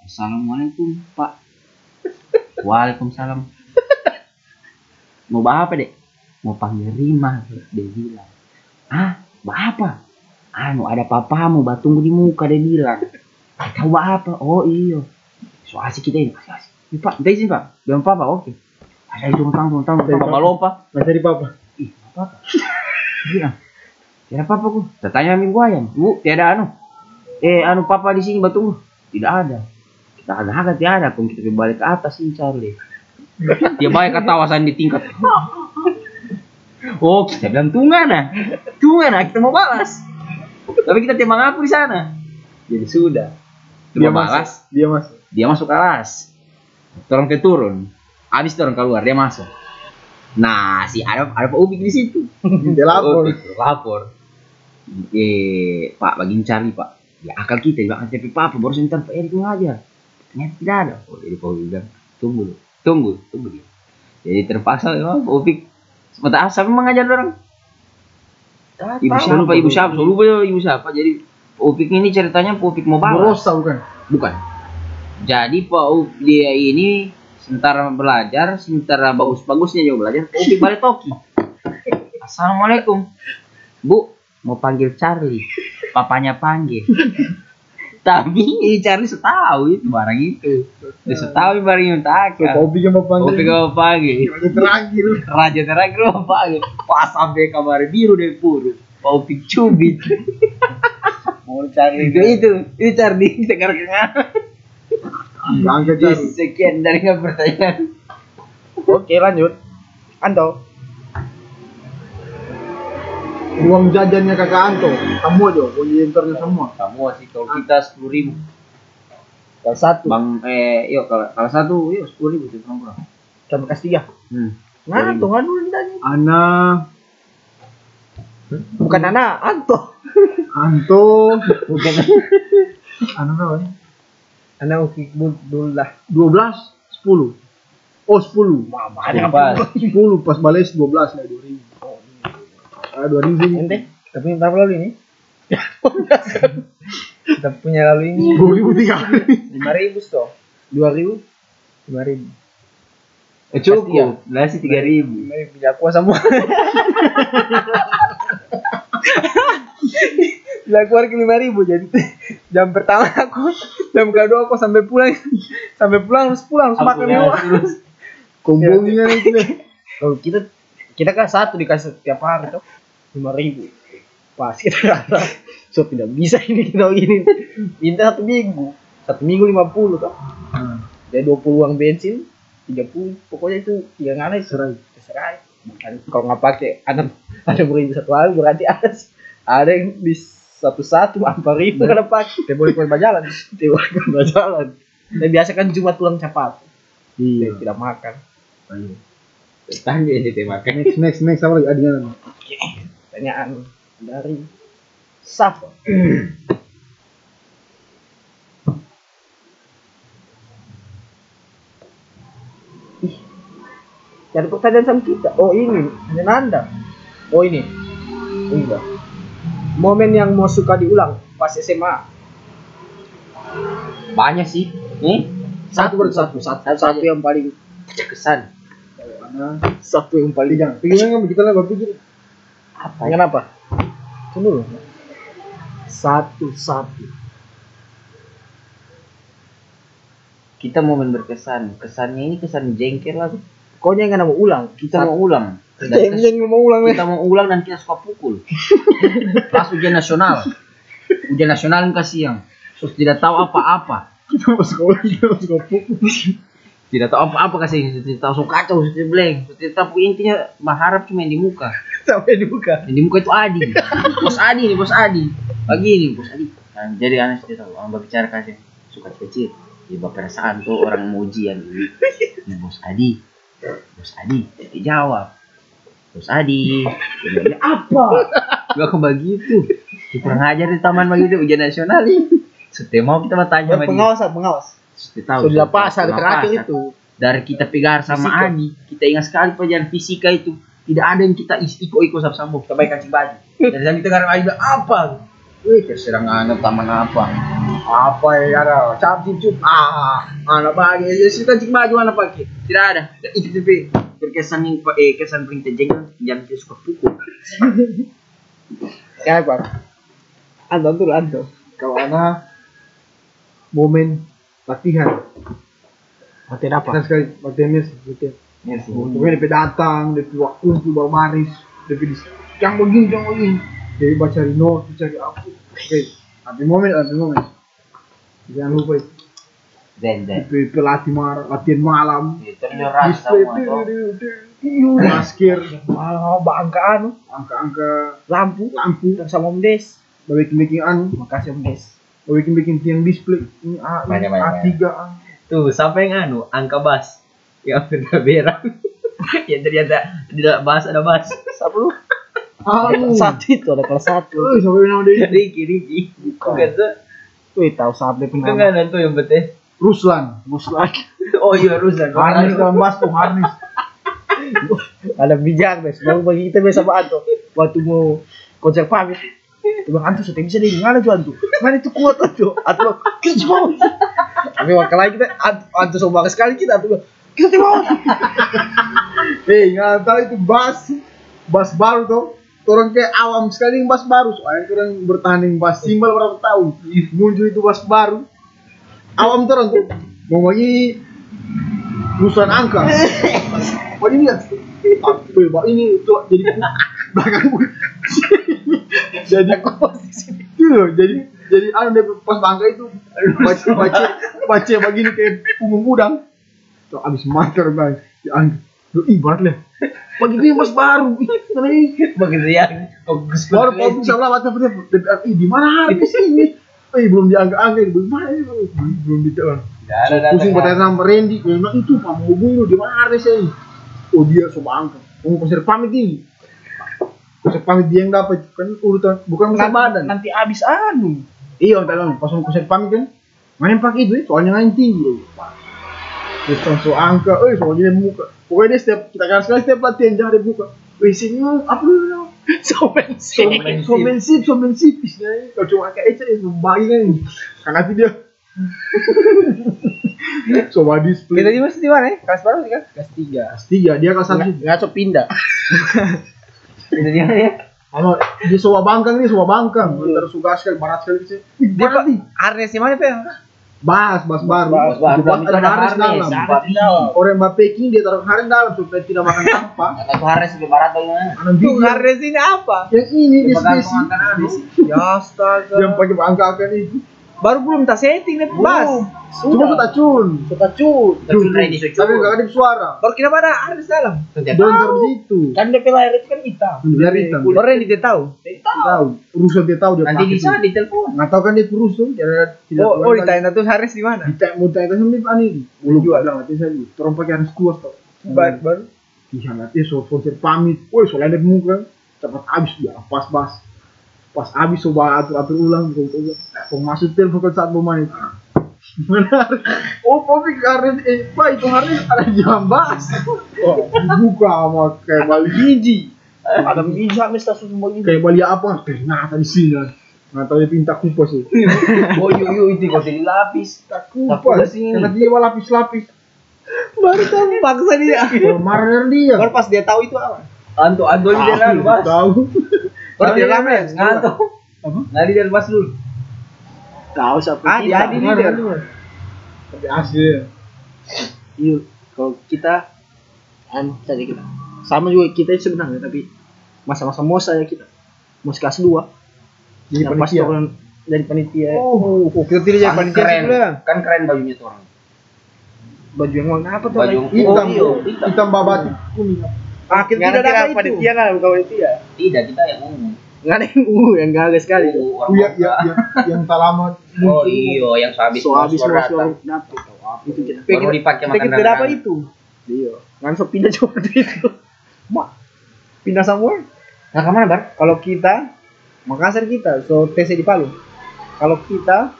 Assalamualaikum Pak. Waalaikumsalam. Mau bawa apa dek? Mau panggil Rima dia bilang. Ah, bawa apa? Anu ada papamu batunggu di muka dia bilang. "Ah, Tahu apa? Oh iya. So asik kita ini. Asik, asik. Ini, Pak, dari sini Pak. Bilang papa, oke. Ada itu tang tang tang tang papa lompa. Masih di papa. Ih, apa apa? Bilang. Tiada apa-apa ku. Tertanya minggu ayam. Bu, tiada anu. Eh, anu papa di sini batunggu. Tidak ada. Kita agak-agak tiada pun kita balik ke atas ini Charlie. Dia balik ketawasan di tingkat. Oh, kita bilang tunggu nah. Tunggu nah, kita mau balas. Tapi kita timbang apa di sana? Jadi sudah. Dia masuk. Dia masuk. dia masuk kelas. Turun ke turun. Habis turun keluar, dia masuk. Nah, si ada ada Pak Ubik di situ. Dia lapor. Gitu, lapor. Eh, Pak, bagi cari Pak. Ya akal kita, di belakang tapi Pak, baru sebentar Pak Erik ngajar. Ternyata tidak ada. Oh, jadi Pak Ubik bilang, tunggu, tunggu, tunggu dia. Jadi terpaksa memang Pak Ubik asa memang ngajar orang. Ibu siapa? Ibu siapa? Lupa ya, ibu siapa. Jadi Upik ini ceritanya Upik mau balas. Rosa bukan? Bukan. Jadi Pak Up dia ini sementara belajar, sementara bagus-bagusnya juga belajar, Upik balik toki. Assalamualaikum. Bu, mau panggil Charlie. Papanya panggil. Tapi ini Charlie setahu itu barang itu. Dia setahu barang yang tak. Yang mau Upik panggil. mau panggil. Lagi terakhir. Raja terakhir mau panggil. Pas sampai kamar biru deh puru. Pak Upik cubit. Mau cari itu itu itu Charlie sekarang Angkat Jadi cari. sekian dari nggak pertanyaan. Oke, lanjut. Anto. Uang jajannya kakak Anto. Kamu aja. Volunteernya semua. Kamu sih kalau kita sepuluh ribu. Kelas satu. Bang eh yuk kalau kalau satu yuk sepuluh ribu tuh kurang kurang. Sampai kelas tiga. Hmm. Nah, tuh kan dulu ditanya. Bukan Nana, Anto. Anto. Bukan. Ana berapa nih? Nana Ukik Dullah. 12. 10. Oh 10. Mama, Ada pas. 10 pas bales 12 lah 2000. Ah 2000. Ente, kita punya berapa lalu ini? kita punya lalu ini 2000 tiga. lima ribu toh. Dua ribu. Lima ribu. Eh, cukup. Nasi tiga ribu. Lima ribu aku semua. Bila keluar ke lima ribu jadi jam pertama aku jam kedua aku sampai pulang sampai pulang harus pulang harus makan dulu. terus. Kombongnya itu. Kalau kita kita kan satu dikasih tiap hari tuh lima ribu. Pas kita rasa so tidak bisa ini kita ini minta satu minggu satu minggu lima puluh tuh. Jadi dua puluh uang bensin tiga puluh pokoknya itu tiga ngana serai serai. Kalau nggak pakai ada ada beribu satu hari berarti ada ada yang di satu satu empat ribu kada pakai. Kita boleh keluar jalan. Tidak boleh jalan. Dan biasa kan cuma tulang capat. Iya. Tidak makan. Tanya ini tema makan. Next next next apa lagi adinya? Pertanyaan dari Safa. Jadi pertanyaan sama kita. Oh ini, hanya Nanda. Oh ini. Enggak. Momen yang mau suka diulang pas SMA. Banyak sih. Nih. Satu satu satu satu, satu yang paling Kesan. Satu yang paling Jangan. Pikirnya kan kita lah berpikir. apa? Kenapa? Tunggu. Satu satu. Kita momen berkesan. Kesannya ini kesan jengkel lah. Pokoknya nggak mau ulang. Kita mau ulang. Dan Kita yang mau ulang kita mau ulang dan kita suka pukul. Pas ujian nasional. Ujian nasional yang siang. Terus tidak tahu apa-apa. Kita mau sekolah kita mau sekolah pukul. Tidak tahu apa-apa kasih. Tidak tahu so kacau, so blank. Tidak tahu intinya berharap cuma yang di muka. sampai dibuka. Yang di muka itu Adi. Bos Adi nih, bos Adi. Pagi nih, bos Adi. Nah, jadi aneh sih tahu, orang berbicara kasih suka kecil. Ya perasaan tuh orang mau ujian ini. Ini bos Adi, bos Adi, dia jawab. Bos Adi, bilang, apa? Gak begitu. Dia kurang ajar di taman begitu ujian nasional ini. Setiap mau kita bertanya sama dia. pengawas pengawas Setiap tahu. sudah pasar setiap terakhir itu Dari kita pegar sama Fisika. Adi, kita ingat sekali pelajaran fisika itu. Tidak ada yang kita iko-iko sama-sama. Kita baik kancing baju. Dari sana kita bilang, apa? Wih, terserah nganggap taman apa. Apa ya ada? Cap cup. Ah, anak bagi. Ya sudah kancing baju mana pakai? Tidak ada. Itu tapi berkesan yang eh kesan paling terjeng yang dia suka pukul. ya pak Anto tuh Anto. Kalau ana momen latihan, latihan kita sekali latihan mes, latihan. Ya sih. Pokoknya DP datang, DP waktu kumpul baru baris, DP dis, yang begini, yang begini. Jadi baca di note, cari apa. Oke, tapi momen, tapi momen. Jangan lupa itu. Zen zen. Pelatih mar, latihan malam. Itu nyoras Display, semua iyo, masker, oh angka anu angka-angka lampu lampu, dan sama om des bikin-bikin anu, makasih om des bikin-bikin tiang display. Ini A, Banyak, ini banyak, A3, A. Tuh, sampai yang anu, angka bas. Yang udah berang. yang ternyata tidak bas ada bas. siapa lu Aduh. satu itu ada kelas satu Eh, sampai nama dia. Riki, Riki. Bukan tuh. Wih tahu saat Bukan pernah kan tuh yang betul. Ruslan. muslan Oh iya, Rusan. Harnis dalam bas tuh, harnis. ada bijak des baru bagi kita biasa sama Anto waktu mau konser pamit Tuh Anto sudah bisa deh mana tuh Anto mana itu kuat Anto Anto kita mau tapi waktu lain kita Anto sombong sekali kita bilang, kita mau Eh, nggak tahu itu bas. Bas baru tuh. Orang kayak awam sekali yang bas baru. Soalnya orang bertahan yang bas simbol berapa tahun. Muncul itu bas baru. Awam tuh orang tuh. Mau bagi lulusan angka. Ah, weh, Pak, ini tuh jadi belakang gue. jadi loh, jadi jadi anu dia pas bangga itu baca baca baca begini kayak punggung udang. Tuh abis mater bang, diangkat. Lu ibarat lah. Bagi dia mas baru. Mana? Begitu ya. Fokus Baru kau bisa lah baca. Ih, di mana habis ini? Eh, belum diangkat-angkat. Belum mana ini? Belum ditelan. Pusing bertanya sama Randy. Dia bilang itu pak mau bunuh di mana saya? Oh dia coba angkat. Mau konser pamit ini. Konser pamit dia yang dapat kan urutan bukan konser badan. nanti abis anu Iya, dalam pas konser pamit kan. Mana yang pakai itu? Soalnya nggak tinggi. Terus langsung angka, eh soalnya dia muka. Pokoknya dia setiap kita kan sekali setiap latihan jangan dia buka. Wih sini apa dulu? somen Somen somen sip, somen sip. Istilahnya kalau cuma kayak Eca itu bagi kan. Karena itu dia. Coba display. kita di masih di mana ya kelas baru sih kan kelas tiga kelas tiga dia kelas satu. Nggak- ngaco pindah Itu dia ya. Ano, dia soba bangkang nih, soba bangkang. Terus suka sekali, barat sekali sih. Dia. Arnes di mana Pak? Bas, bas baru. Bas Bas, baru. Ada harus dalam. Ada di dalam. Orang Mbak Peking dia taruh hari dalam supaya tidak makan sampah. Atau Haris lebih barat bagaimana? Anak Tuh video. Arnes ini apa? Yang ini dia Pegang spesi. pengantin habis. Ya astaga. Yang pakai angka-angka itu. Baru belum tak setting nih Bas. Cuma kita cun. Sudah cut. Betul ready so Tapi nggak ada suara. Baru kita mana Arnes dalam. Dia taruh di situ. Kan DP lahir itu kan hitam. Dari hitam. Baru yang dia tahu. Tahu. Urusan dia tahu dia Nanti bisa di telepon. Nggak tahu kan dia kurus tuh. Tidak tidak. Oh, oh ditanya tuh Haris di mana? Ditanya mau tanya sama dia ani. Belum juga bilang nanti saya. Orang pakai harus kuas tuh. Baru baru. Iya nanti so pamit. Woi soalnya ada muka. Cepat habis dia pas bas. Pas habis coba atur atur ulang. Kau masuk telepon ke saat mau main. Benar. Oh, Popi karena eh, Pak itu hari ada jam bas. Oh, buka sama kayak Bali Biji. Ada biji habis tak semua ini. kayak Bali apa? Ternyata di sini. Nggak tahu dia pinta kupas sih. Oh iya iya itu kau jadi lapis. Kupas. Karena dia mau lapis-lapis. Baru tahu paksa dia. Marah dia. Baru pas dia tahu itu apa? Anto, Anto di dalam bas. Tahu. Soalnya ramen. Nganto. Apa? Ngali dari bas dulu. Tahu siapa? Adi, kita. Adi leader. Tapi asli. ya. Iya, kalau kita anu saja kita. Sama juga kita sebenarnya tapi masa-masa mosa ya kita. Mos kelas 2. Jadi Yang pas dari panitia. Oh, oh, kita tidak jadi Kan panitia keren. Kan keren bajunya tuh orang. Baju yang warna apa tuh? Baju Hitam, Oh, iya, hitam. hitam babati kuning. Ah, kita tidak ada itu. Panitia kan bukan panitia. Tidak kita yang umum. Nggak ada yang uh yang gagal sekali tuh. Oh, Oh, yang, yang, yang, yang tak lama Oh iya, yang sehabis So habis semua datang. Itu kita. Baru dipakai kita makan dapat dagangan. itu Iya. Langsung pindah coba itu. mak pindah semua Nah, ke mana, Bar? kalau kita Makassar kita so tes di Palu kalau kita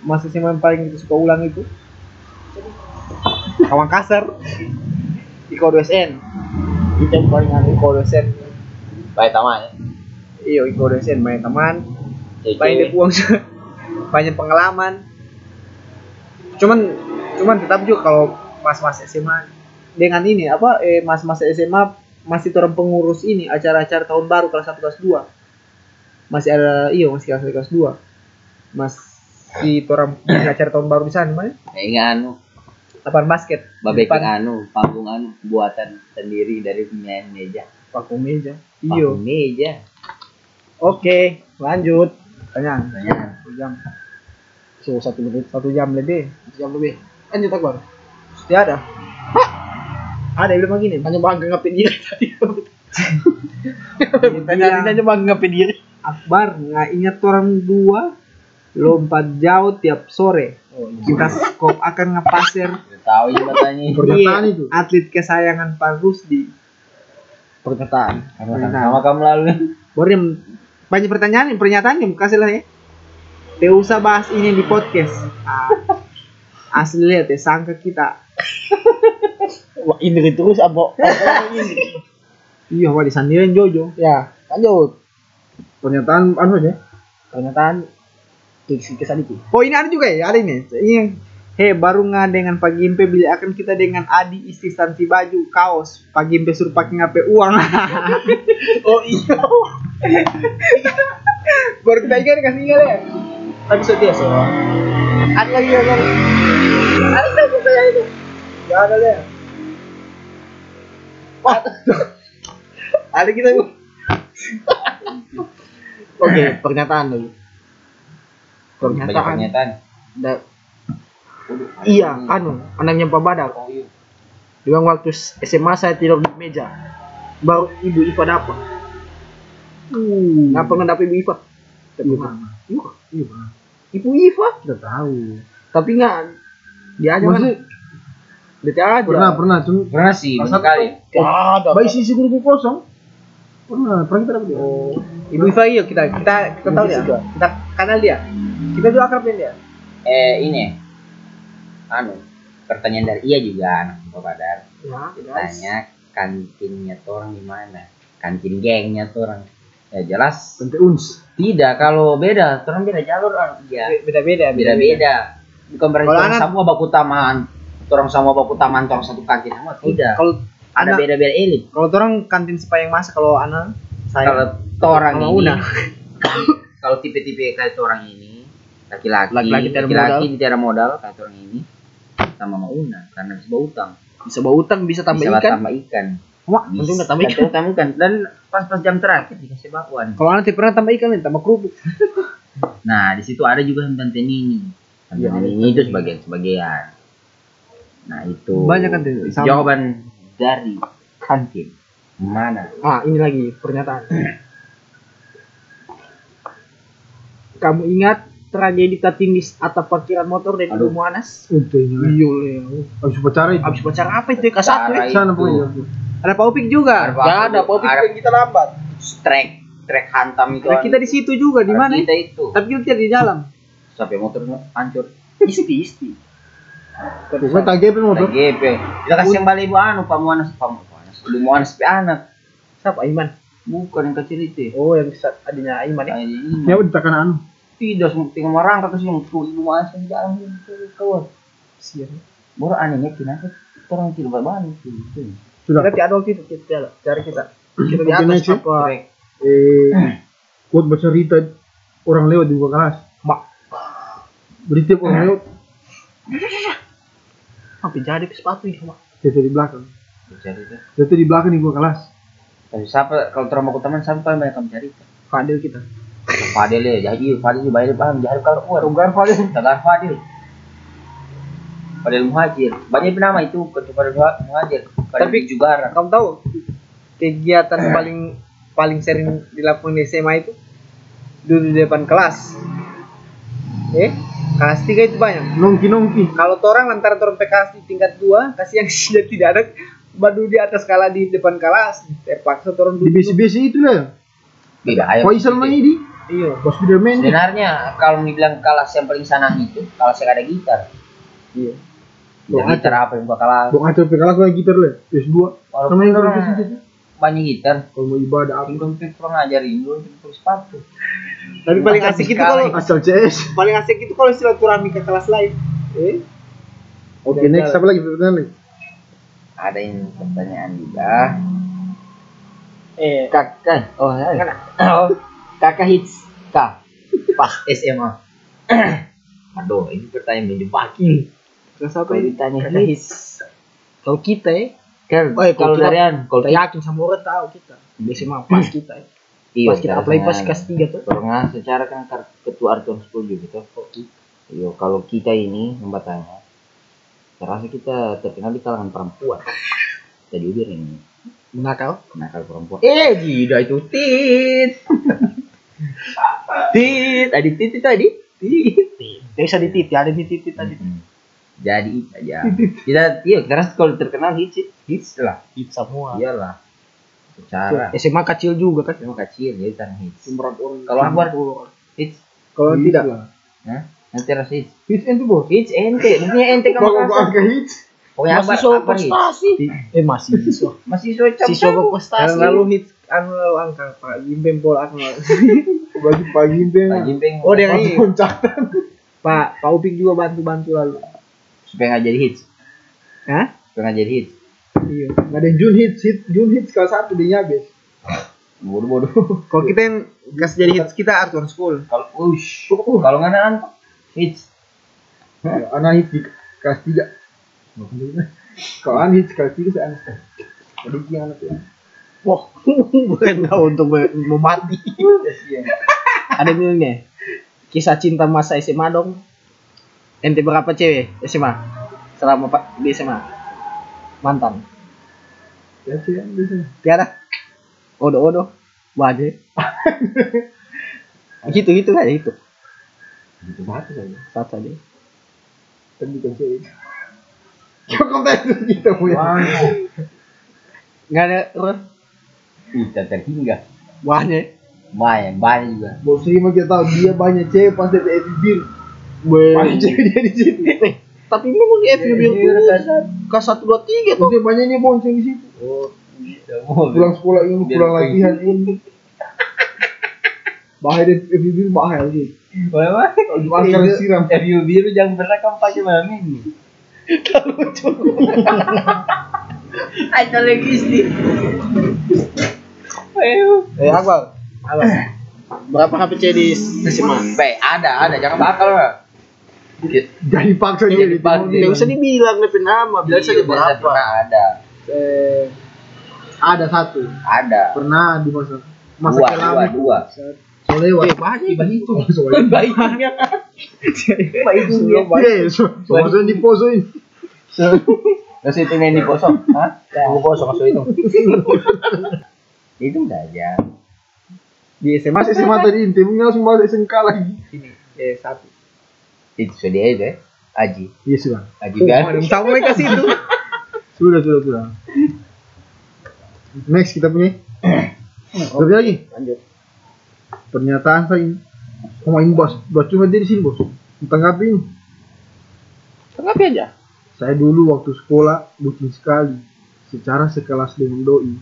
masa sih yang paling kita suka ulang itu kawan kasar Iko 2SN kita yang paling Iko 2SN Baik taman ya. iyo 2SN banyak teman Cewek. banyak uang banyak pengalaman. Cuman cuman tetap juga kalau mas-mas SMA dengan ini apa eh mas-mas SMA masih orang pengurus ini acara-acara tahun baru kelas 1 kelas 2 masih ada iya masih kelas 1 kelas 2 masih orang acara tahun baru di sana mana Kayak anu, lapangan basket babek Depan anu, panggung anu buatan sendiri dari penyanyi meja. paku meja iyo Panggung meja. oke lanjut tanya Tanya. satu jam so satu menit satu jam lebih Satu jam lebih. Lanjut Akbar. Pasti ada. Ada yang bilang begini. Hanya bangga ngapain diri tadi. Tanya hanya bangga ngapain diri. Akbar nggak ingat orang dua lompat jauh tiap sore. Kita skop akan ngepasir Tahu ya katanya. pernyataan itu atlet kesayangan Pak Rusdi. Pernyataan. Sama kamu lalu. Baru yang banyak pertanyaan, pernyataan yang kasih lah ya. Tidak usah bahas ini di podcast. Ah, asli lihat ya, sangka kita. Wah, ini terus apa? Iya, wah disandirin Jojo. ya, lanjut. pernyataan anu aja Pernyataan kesan itu. Oh ini ada juga ya, ada ini. Ini Hei, baru nggak dengan Pak Gimpe beli akan kita dengan Adi isi stansi baju, kaos. Pak Gimpe suruh pakai ngape uang. Oh iya. baru kita ingat kasih ingat ya. Tapi setia so. Ada lagi ya baru. Ada lagi saya itu. Gak ada deh. Wah. ada kita Bu. Oke, pernyataan dulu. Pernyataan. pernyataan. Da- iya, anu, anaknya Pak Badak. Oh iya. Waktu SMA saya tidur di meja. Baru ibu Ipa dapat. Uh. Ngapa nggak dapat ibu Ipa? Tapi Ibu. Iya, iya Bang. ibu Ipa. kita tahu Tapi nggak dia aja kan. maksudnya Dia aja. pernah pernah cuma Pernah sih, Pas banyak satu- kali. Ada. bayi sisi guru kosong pernah pernah kita dapat dia Oh, Ibu Iva iya kita kita kita tahu dia. Juga. Kita kenal dia. Kita juga akrab dengan dia. Eh ini. Anu, pertanyaan dari iya juga anak Bapak Badar. ya, Tanya kantinnya tuh orang di mana? Kantin gengnya tuh orang. Ya jelas Tante uns tidak kalau beda, orang beda jalur orang ya. Beda-beda. Beda-beda. Bukan berarti orang anak- semua baku taman, orang semua baku taman, orang satu kantin semua tidak. Kalau Ada beda-beda elit. kalau orang kantin sepayang masa kalau anak saya Kalau orang ini, Una. kalau tipe-tipe kayak orang ini, laki-laki, Laki-laki tiada laki-laki tidak modal kayak orang ini, sama mau Una karena bisa bawa utang, bisa bawa utang, bisa tambah bisa ikan. tambah ikan. Wah, untung tambah ikan. tambah ikan. Dan pas-pas jam terakhir dikasih bakwan. kalau anak tidak pernah tambah ikan nih, tambah kerupuk. Nah, di situ ada juga yang tante Nini. Tante Iya, Nini itu sebagian sebagian. Nah, itu Banyak kan jawaban dari kantin. Mana? Ah, ini lagi pernyataan. Kamu ingat tragedi tertindis atap parkiran motor dari Aduh. Ibu Muanas? untungnya Iya, Leo. habis upacara itu Abis baca apa itu ya kasat ya? sana itu. pokoknya Ada Pak Upik juga. Ada Gak ada, apa Ada kita lambat. trek trek hantam itu. Nah, kita di situ juga di mana? Kita itu. Tapi kita di dalam. Sampai motornya hancur. Isti, isti. Pokoknya tak GP motor GP. Kita kasih yang balik ibu anu Pak Muanas, Pak Muanas. Ibu Muanas pe anak. Siapa Iman? Bukan yang kecil itu. Oh, yang bisa adanya Iman ya. Ya udah tekan anu Tidak, semua tinggal merangkak ke sini. Tuh, ibu Muanas yang jalan kawan. Sian. Baru anehnya kenapa orang tidak berbalik sudah Kita tidak ada waktu itu kita cari kita. Kita di atas ya. apa? Eh buat baca cerita orang lewat di buka kelas Mak. berita orang lewat Apa jadi ke sepatu ya, Mak? Tete di belakang Jadi itu. Tete di belakang di buka kelas Tapi siapa kalau terang aku teman siapa yang banyak kamu cari? Fadil kita. Fadil ya, jadi Fadil bayar paham, jadi kalau kuat. Tunggar Fadil, Tunggar Fadil. Fadil Muhajir. Banyak nama itu ketua Fadil Muhajir. Fadil Tapi- juga. Kamu tahu kegiatan paling paling sering dilakukan di SMA itu duduk di depan kelas. Eh, kelas tiga itu banyak. Nongki nongki. Kalau orang lantaran orang PKS di tingkat dua, kasih yang sudah tidak ada badu di atas kala di depan kelas, terpaksa orang Di duduk. besi-besi itu lah. Tidak, ayo. Faisal main ini. Iya. Bos Spiderman. Sebenarnya kalau dibilang kelas yang paling sana itu, kelas yang ada gitar. Iya. Gitar, gitar apa yang bakal ngatur kelas lagi gitar lah. S2. Walaupun Banyak gitar, Kalau mau ibadah apa. aku dompet kurang ngajarin lu terus sepatu. Tapi paling asik itu kalau Asal CS. paling asik itu kalau silaturahmi ke kelas lain. Eh, Oke, next apa lagi pertanyaan lagi? Ada yang pertanyaan juga. eh Kakak, oh, ya. oh kakak hits kak pas SMA. Aduh, ini pertanyaan menjebaki. kelas apa ditanya Kakak hits, Kalau kita ya, kan Oh, ya, kalau darian, kalau kita yakin sama orang tahu kita. Biasa mah pas kita. ya. iya, Pas kita apply pas kelas tiga tuh. Karena secara kan ketua Arton 10 gitu. Iya, kalau kita ini membatanya, terasa kita terkenal di kalangan perempuan. Tadi udah ini Nakal. nakal perempuan. Eh, tidak itu tit. tit, tadi tit tadi. Tit. Bisa dititi, ada di titi tadi. Jadi aja. Kita iya, terus kalau terkenal hits hits lah. Hit semua. Iyalah. Secara SMA kecil juga kan. memang kecil ya kan hits. Kalau Akbar hits, Kalau Hits tidak, lah. Hah? Nanti rasa hits. Hits itu bos. Hits ente, maksudnya ente kamu bawa angka hits. Pokoknya Akbar, mahasiswa Akbar hits. prestasi. Eh masih siswa. Masih siswa cap Siswa berprestasi. Lalu hit anu lalu angka Pak Gimbeng bola aku. Bagi pagi itu. Pak Oh dia ini. Pak Pak Upik juga bantu-bantu lalu. Supaya nggak jadi hits. Hah? Supaya nggak jadi hits. Iya. Nggak ada Jun hits, hit Jun hits kelas satu dia nyabes. Bodoh-bodoh. Kalau kita yang kasih jadi hits kita Arthur School. Kalau ush, kalau nggak ada hits. Ya, anak hits di kelas tiga. Kalau anak hits kelas tiga saya anak. Jadi dia anak ya. Wah, bukan tahu untuk mau mati. Ada bilangnya. Kisah cinta masa SMA dong. Ente berapa cewek SMA? Selama pak di SMA? Mantan. Ya sih. Tiada. Odo odo. Baje. gitu gitu kan itu. Gitu satu saja. Satu aja. Kan bukan cewek. Kau konten kita punya. Enggak ada Ron. Kita terhingga. Baje. Banyak, banyak juga. Bos Rima kita tahu dia banyak cewek pas dia di bir. Banyak cewek dia di situ. Tapi memang di Iya, itu kelas satu dua tiga tuh. Banyaknya bonceng di situ. Oh. Oh, Pulang sekolah ini, pulang latihan ini. Bahaya di FB bir bahaya sih. Boleh, Kalau di masker disiram. Review biru jangan pernah kampanye malam ini. Ada lagi sih. Ayo. Eh Akbar. Akbar. Berapa HPC di SMA? Baik, ada, ada. Jangan bakal lah. Jadi paksa dia di. Tidak usah dibilang lebih nama, bilang saja Biasa berapa. pernah ada. Eh, ada satu. Ada. Pernah di masa masa Dua, dua, dua. Solewat. Eh, banyak. Itu. Solewat. Baiknya. Baiknya. Eh, so- di poso ini. Terus itu yang di kosong, hah? Aku kosong masuk itu. itu udah aja. Di SMA SMA tadi intinya langsung balik SMK lagi. ini. Eh satu. Itu sudah dia itu ya. Aji. Iya sudah. Aji Oh, kan. ada yang tahu mereka sih itu. Sudah, sudah, sudah. Next kita punya. Lebih lagi. Lanjut. Pernyataan saya. Oh ini bos, bos cuma dia di sini bos. Tanggapi ini. Tanggapi aja. Saya dulu waktu sekolah bucin sekali. Secara sekelas dengan doi.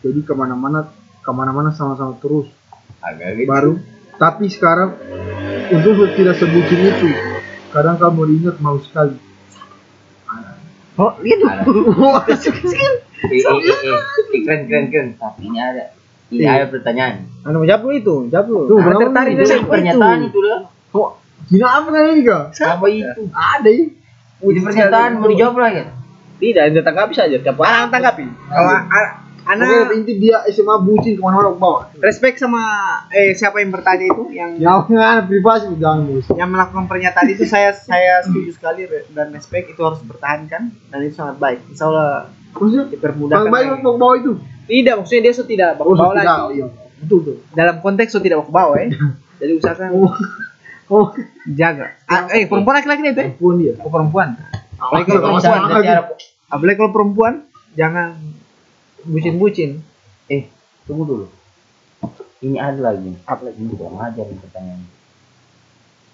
Jadi ke mana-mana, ke mana-mana sama-sama terus. Agak gitu. Baru. Tapi sekarang untuk tidak sebutin itu. Kadang kamu ingat mau sekali. Oh, lihat Ada. Eh, eh, eh, eh, keren, keren, keren. Tapi ini ada. Ini Iya. ada pertanyaan. Anu jawab lu itu, jawab lu. Tuh, Ada kenapa tertarik itu? pernyataan itu lah. Oh, gina apa namanya ini kak? Apa itu? Ada ya. Udah pernyataan mau dijawab lagi. Tidak, ente tanggapi saja. Tiap orang tanggapi. Kalau a- Pokoknya anak inti dia SMA bucin ke mana-mana ke bawah. respect sama eh siapa yang bertanya itu yang Jangan privasi jangan bos. yang melakukan pernyataan itu saya saya setuju sekali re- dan respect itu harus dipertahankan dan itu sangat baik. Insya Allah Maksudnya dipermudahkan. baik lagi. untuk bawah itu. Tidak, maksudnya dia so tidak bawa Oh, bawa tidak. lagi. Oh, iya. Betul tuh. Dalam konteks so tidak bawa bawa ya. Jadi usahakan Oh, jaga. Ah, eh perempuan laki-laki itu ya? pun dia. Oh perempuan. Apalagi kalau perempuan, apalagi kalau perempuan jangan bucin-bucin. Eh, tunggu dulu. Ini ada lagi. Apa lagi? Ini kurang ajar nih pertanyaan.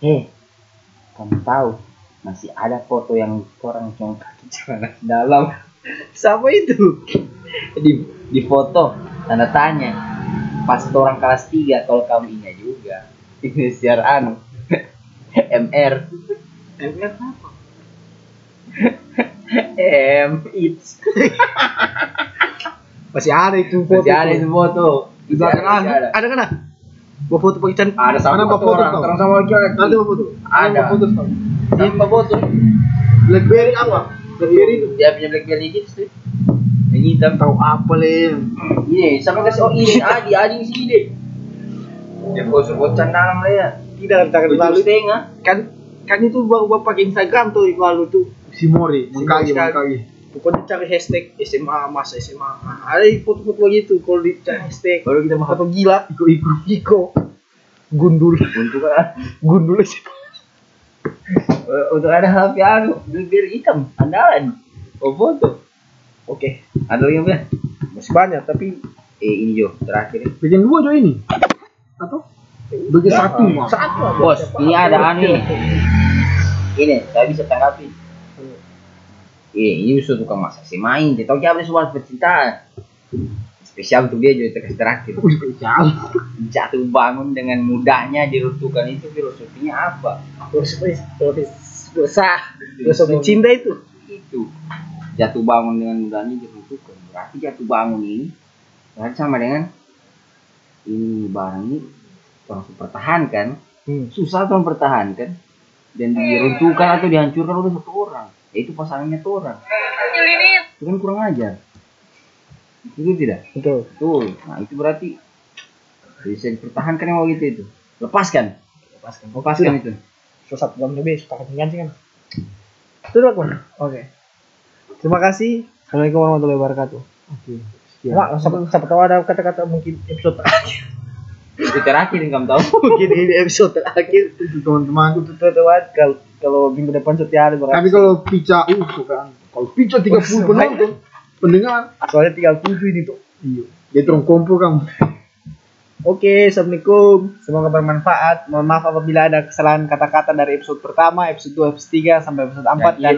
Eh, kamu tahu masih ada foto yang orang cuma kaki celana dalam Siapa itu? di di foto tanda tanya pas orang kelas 3 kalau kamu ingat juga ini siar anu MR MR apa? M it's Masih ada itu foto. masih ada itu foto Di belakang ada. Ada kan? Bawa foto pakai can. ada sama foto orang orang sama laki Ada apa foto? Ada. apa foto sama foto Blackberry apa? Blackberry itu. dia punya blackberry gitu sih yang hitam Tahu apa lem? ini sama kasih oh ini adi adi di sini deh dia foto bocan dalam lah ya Tidak tujuh lalu setengah kan kan itu bawa bawa pakai Instagram tuh lalu tuh. Si Mori, mengkagi, mengkagi. Pokoknya cari hashtag SMA mas SMA. Ada foto-foto begitu kalau di cari hashtag. baru kita mau Foto gila. Iko iko. Iko. Gundul. untuk kan Gundul sih. Eh, untuk ada HP anu blackberry hitam andalan oh foto Oke. ada lagi apa ya Masih banyak tapi eh ini Jo terakhir. Bikin dua jo ini. Atau? Bikin satu mah. satu aja. bos ini ada anu nih ini saya bisa tanggapi Iya, ini bisa tukang masak si main. Dia tahu apa soal percintaan. Spesial untuk dia terakhir. Uh, spesial. Jatuh bangun dengan mudahnya diruntuhkan itu filosofinya apa? Besar. Filosofi cinta itu. Itu jatuh bangun dengan mudahnya diruntuhkan. Berarti jatuh bangun ini berarti sama dengan ini barang ini orang pertahankan Hmm. susah tuh mempertahankan dan diruntuhkan atau dihancurkan oleh satu orang yaitu pasangannya tuh orang itu kan kurang ajar itu tidak Betul. Betul. Nah itu berarti bisa dipertahankan yang begitu itu. Lepaskan. Lepaskan. Lepaskan itu. Satu jam lebih suka ganti kan. Sudah kan? Oke. Terima kasih. Assalamualaikum warahmatullahi wabarakatuh. Oke. Mak, siapa, siapa tahu ada kata-kata mungkin episode terakhir. Itu terakhir yang kamu tahu. mungkin ini episode terakhir. Itu teman-teman. Untuk teman-teman kalau kalau minggu depan setia hari berarti Tapi kalau pica, uh, kan. Kalau pica 30 penonton, pendengar. soalnya tinggal tujuh ini tuh. Iya. Dia terong kumpul kamu. Oke, assalamualaikum. Semoga bermanfaat. Mohon maaf apabila ada kesalahan kata-kata dari episode pertama, episode 2, episode 3 sampai episode 4 Dan dan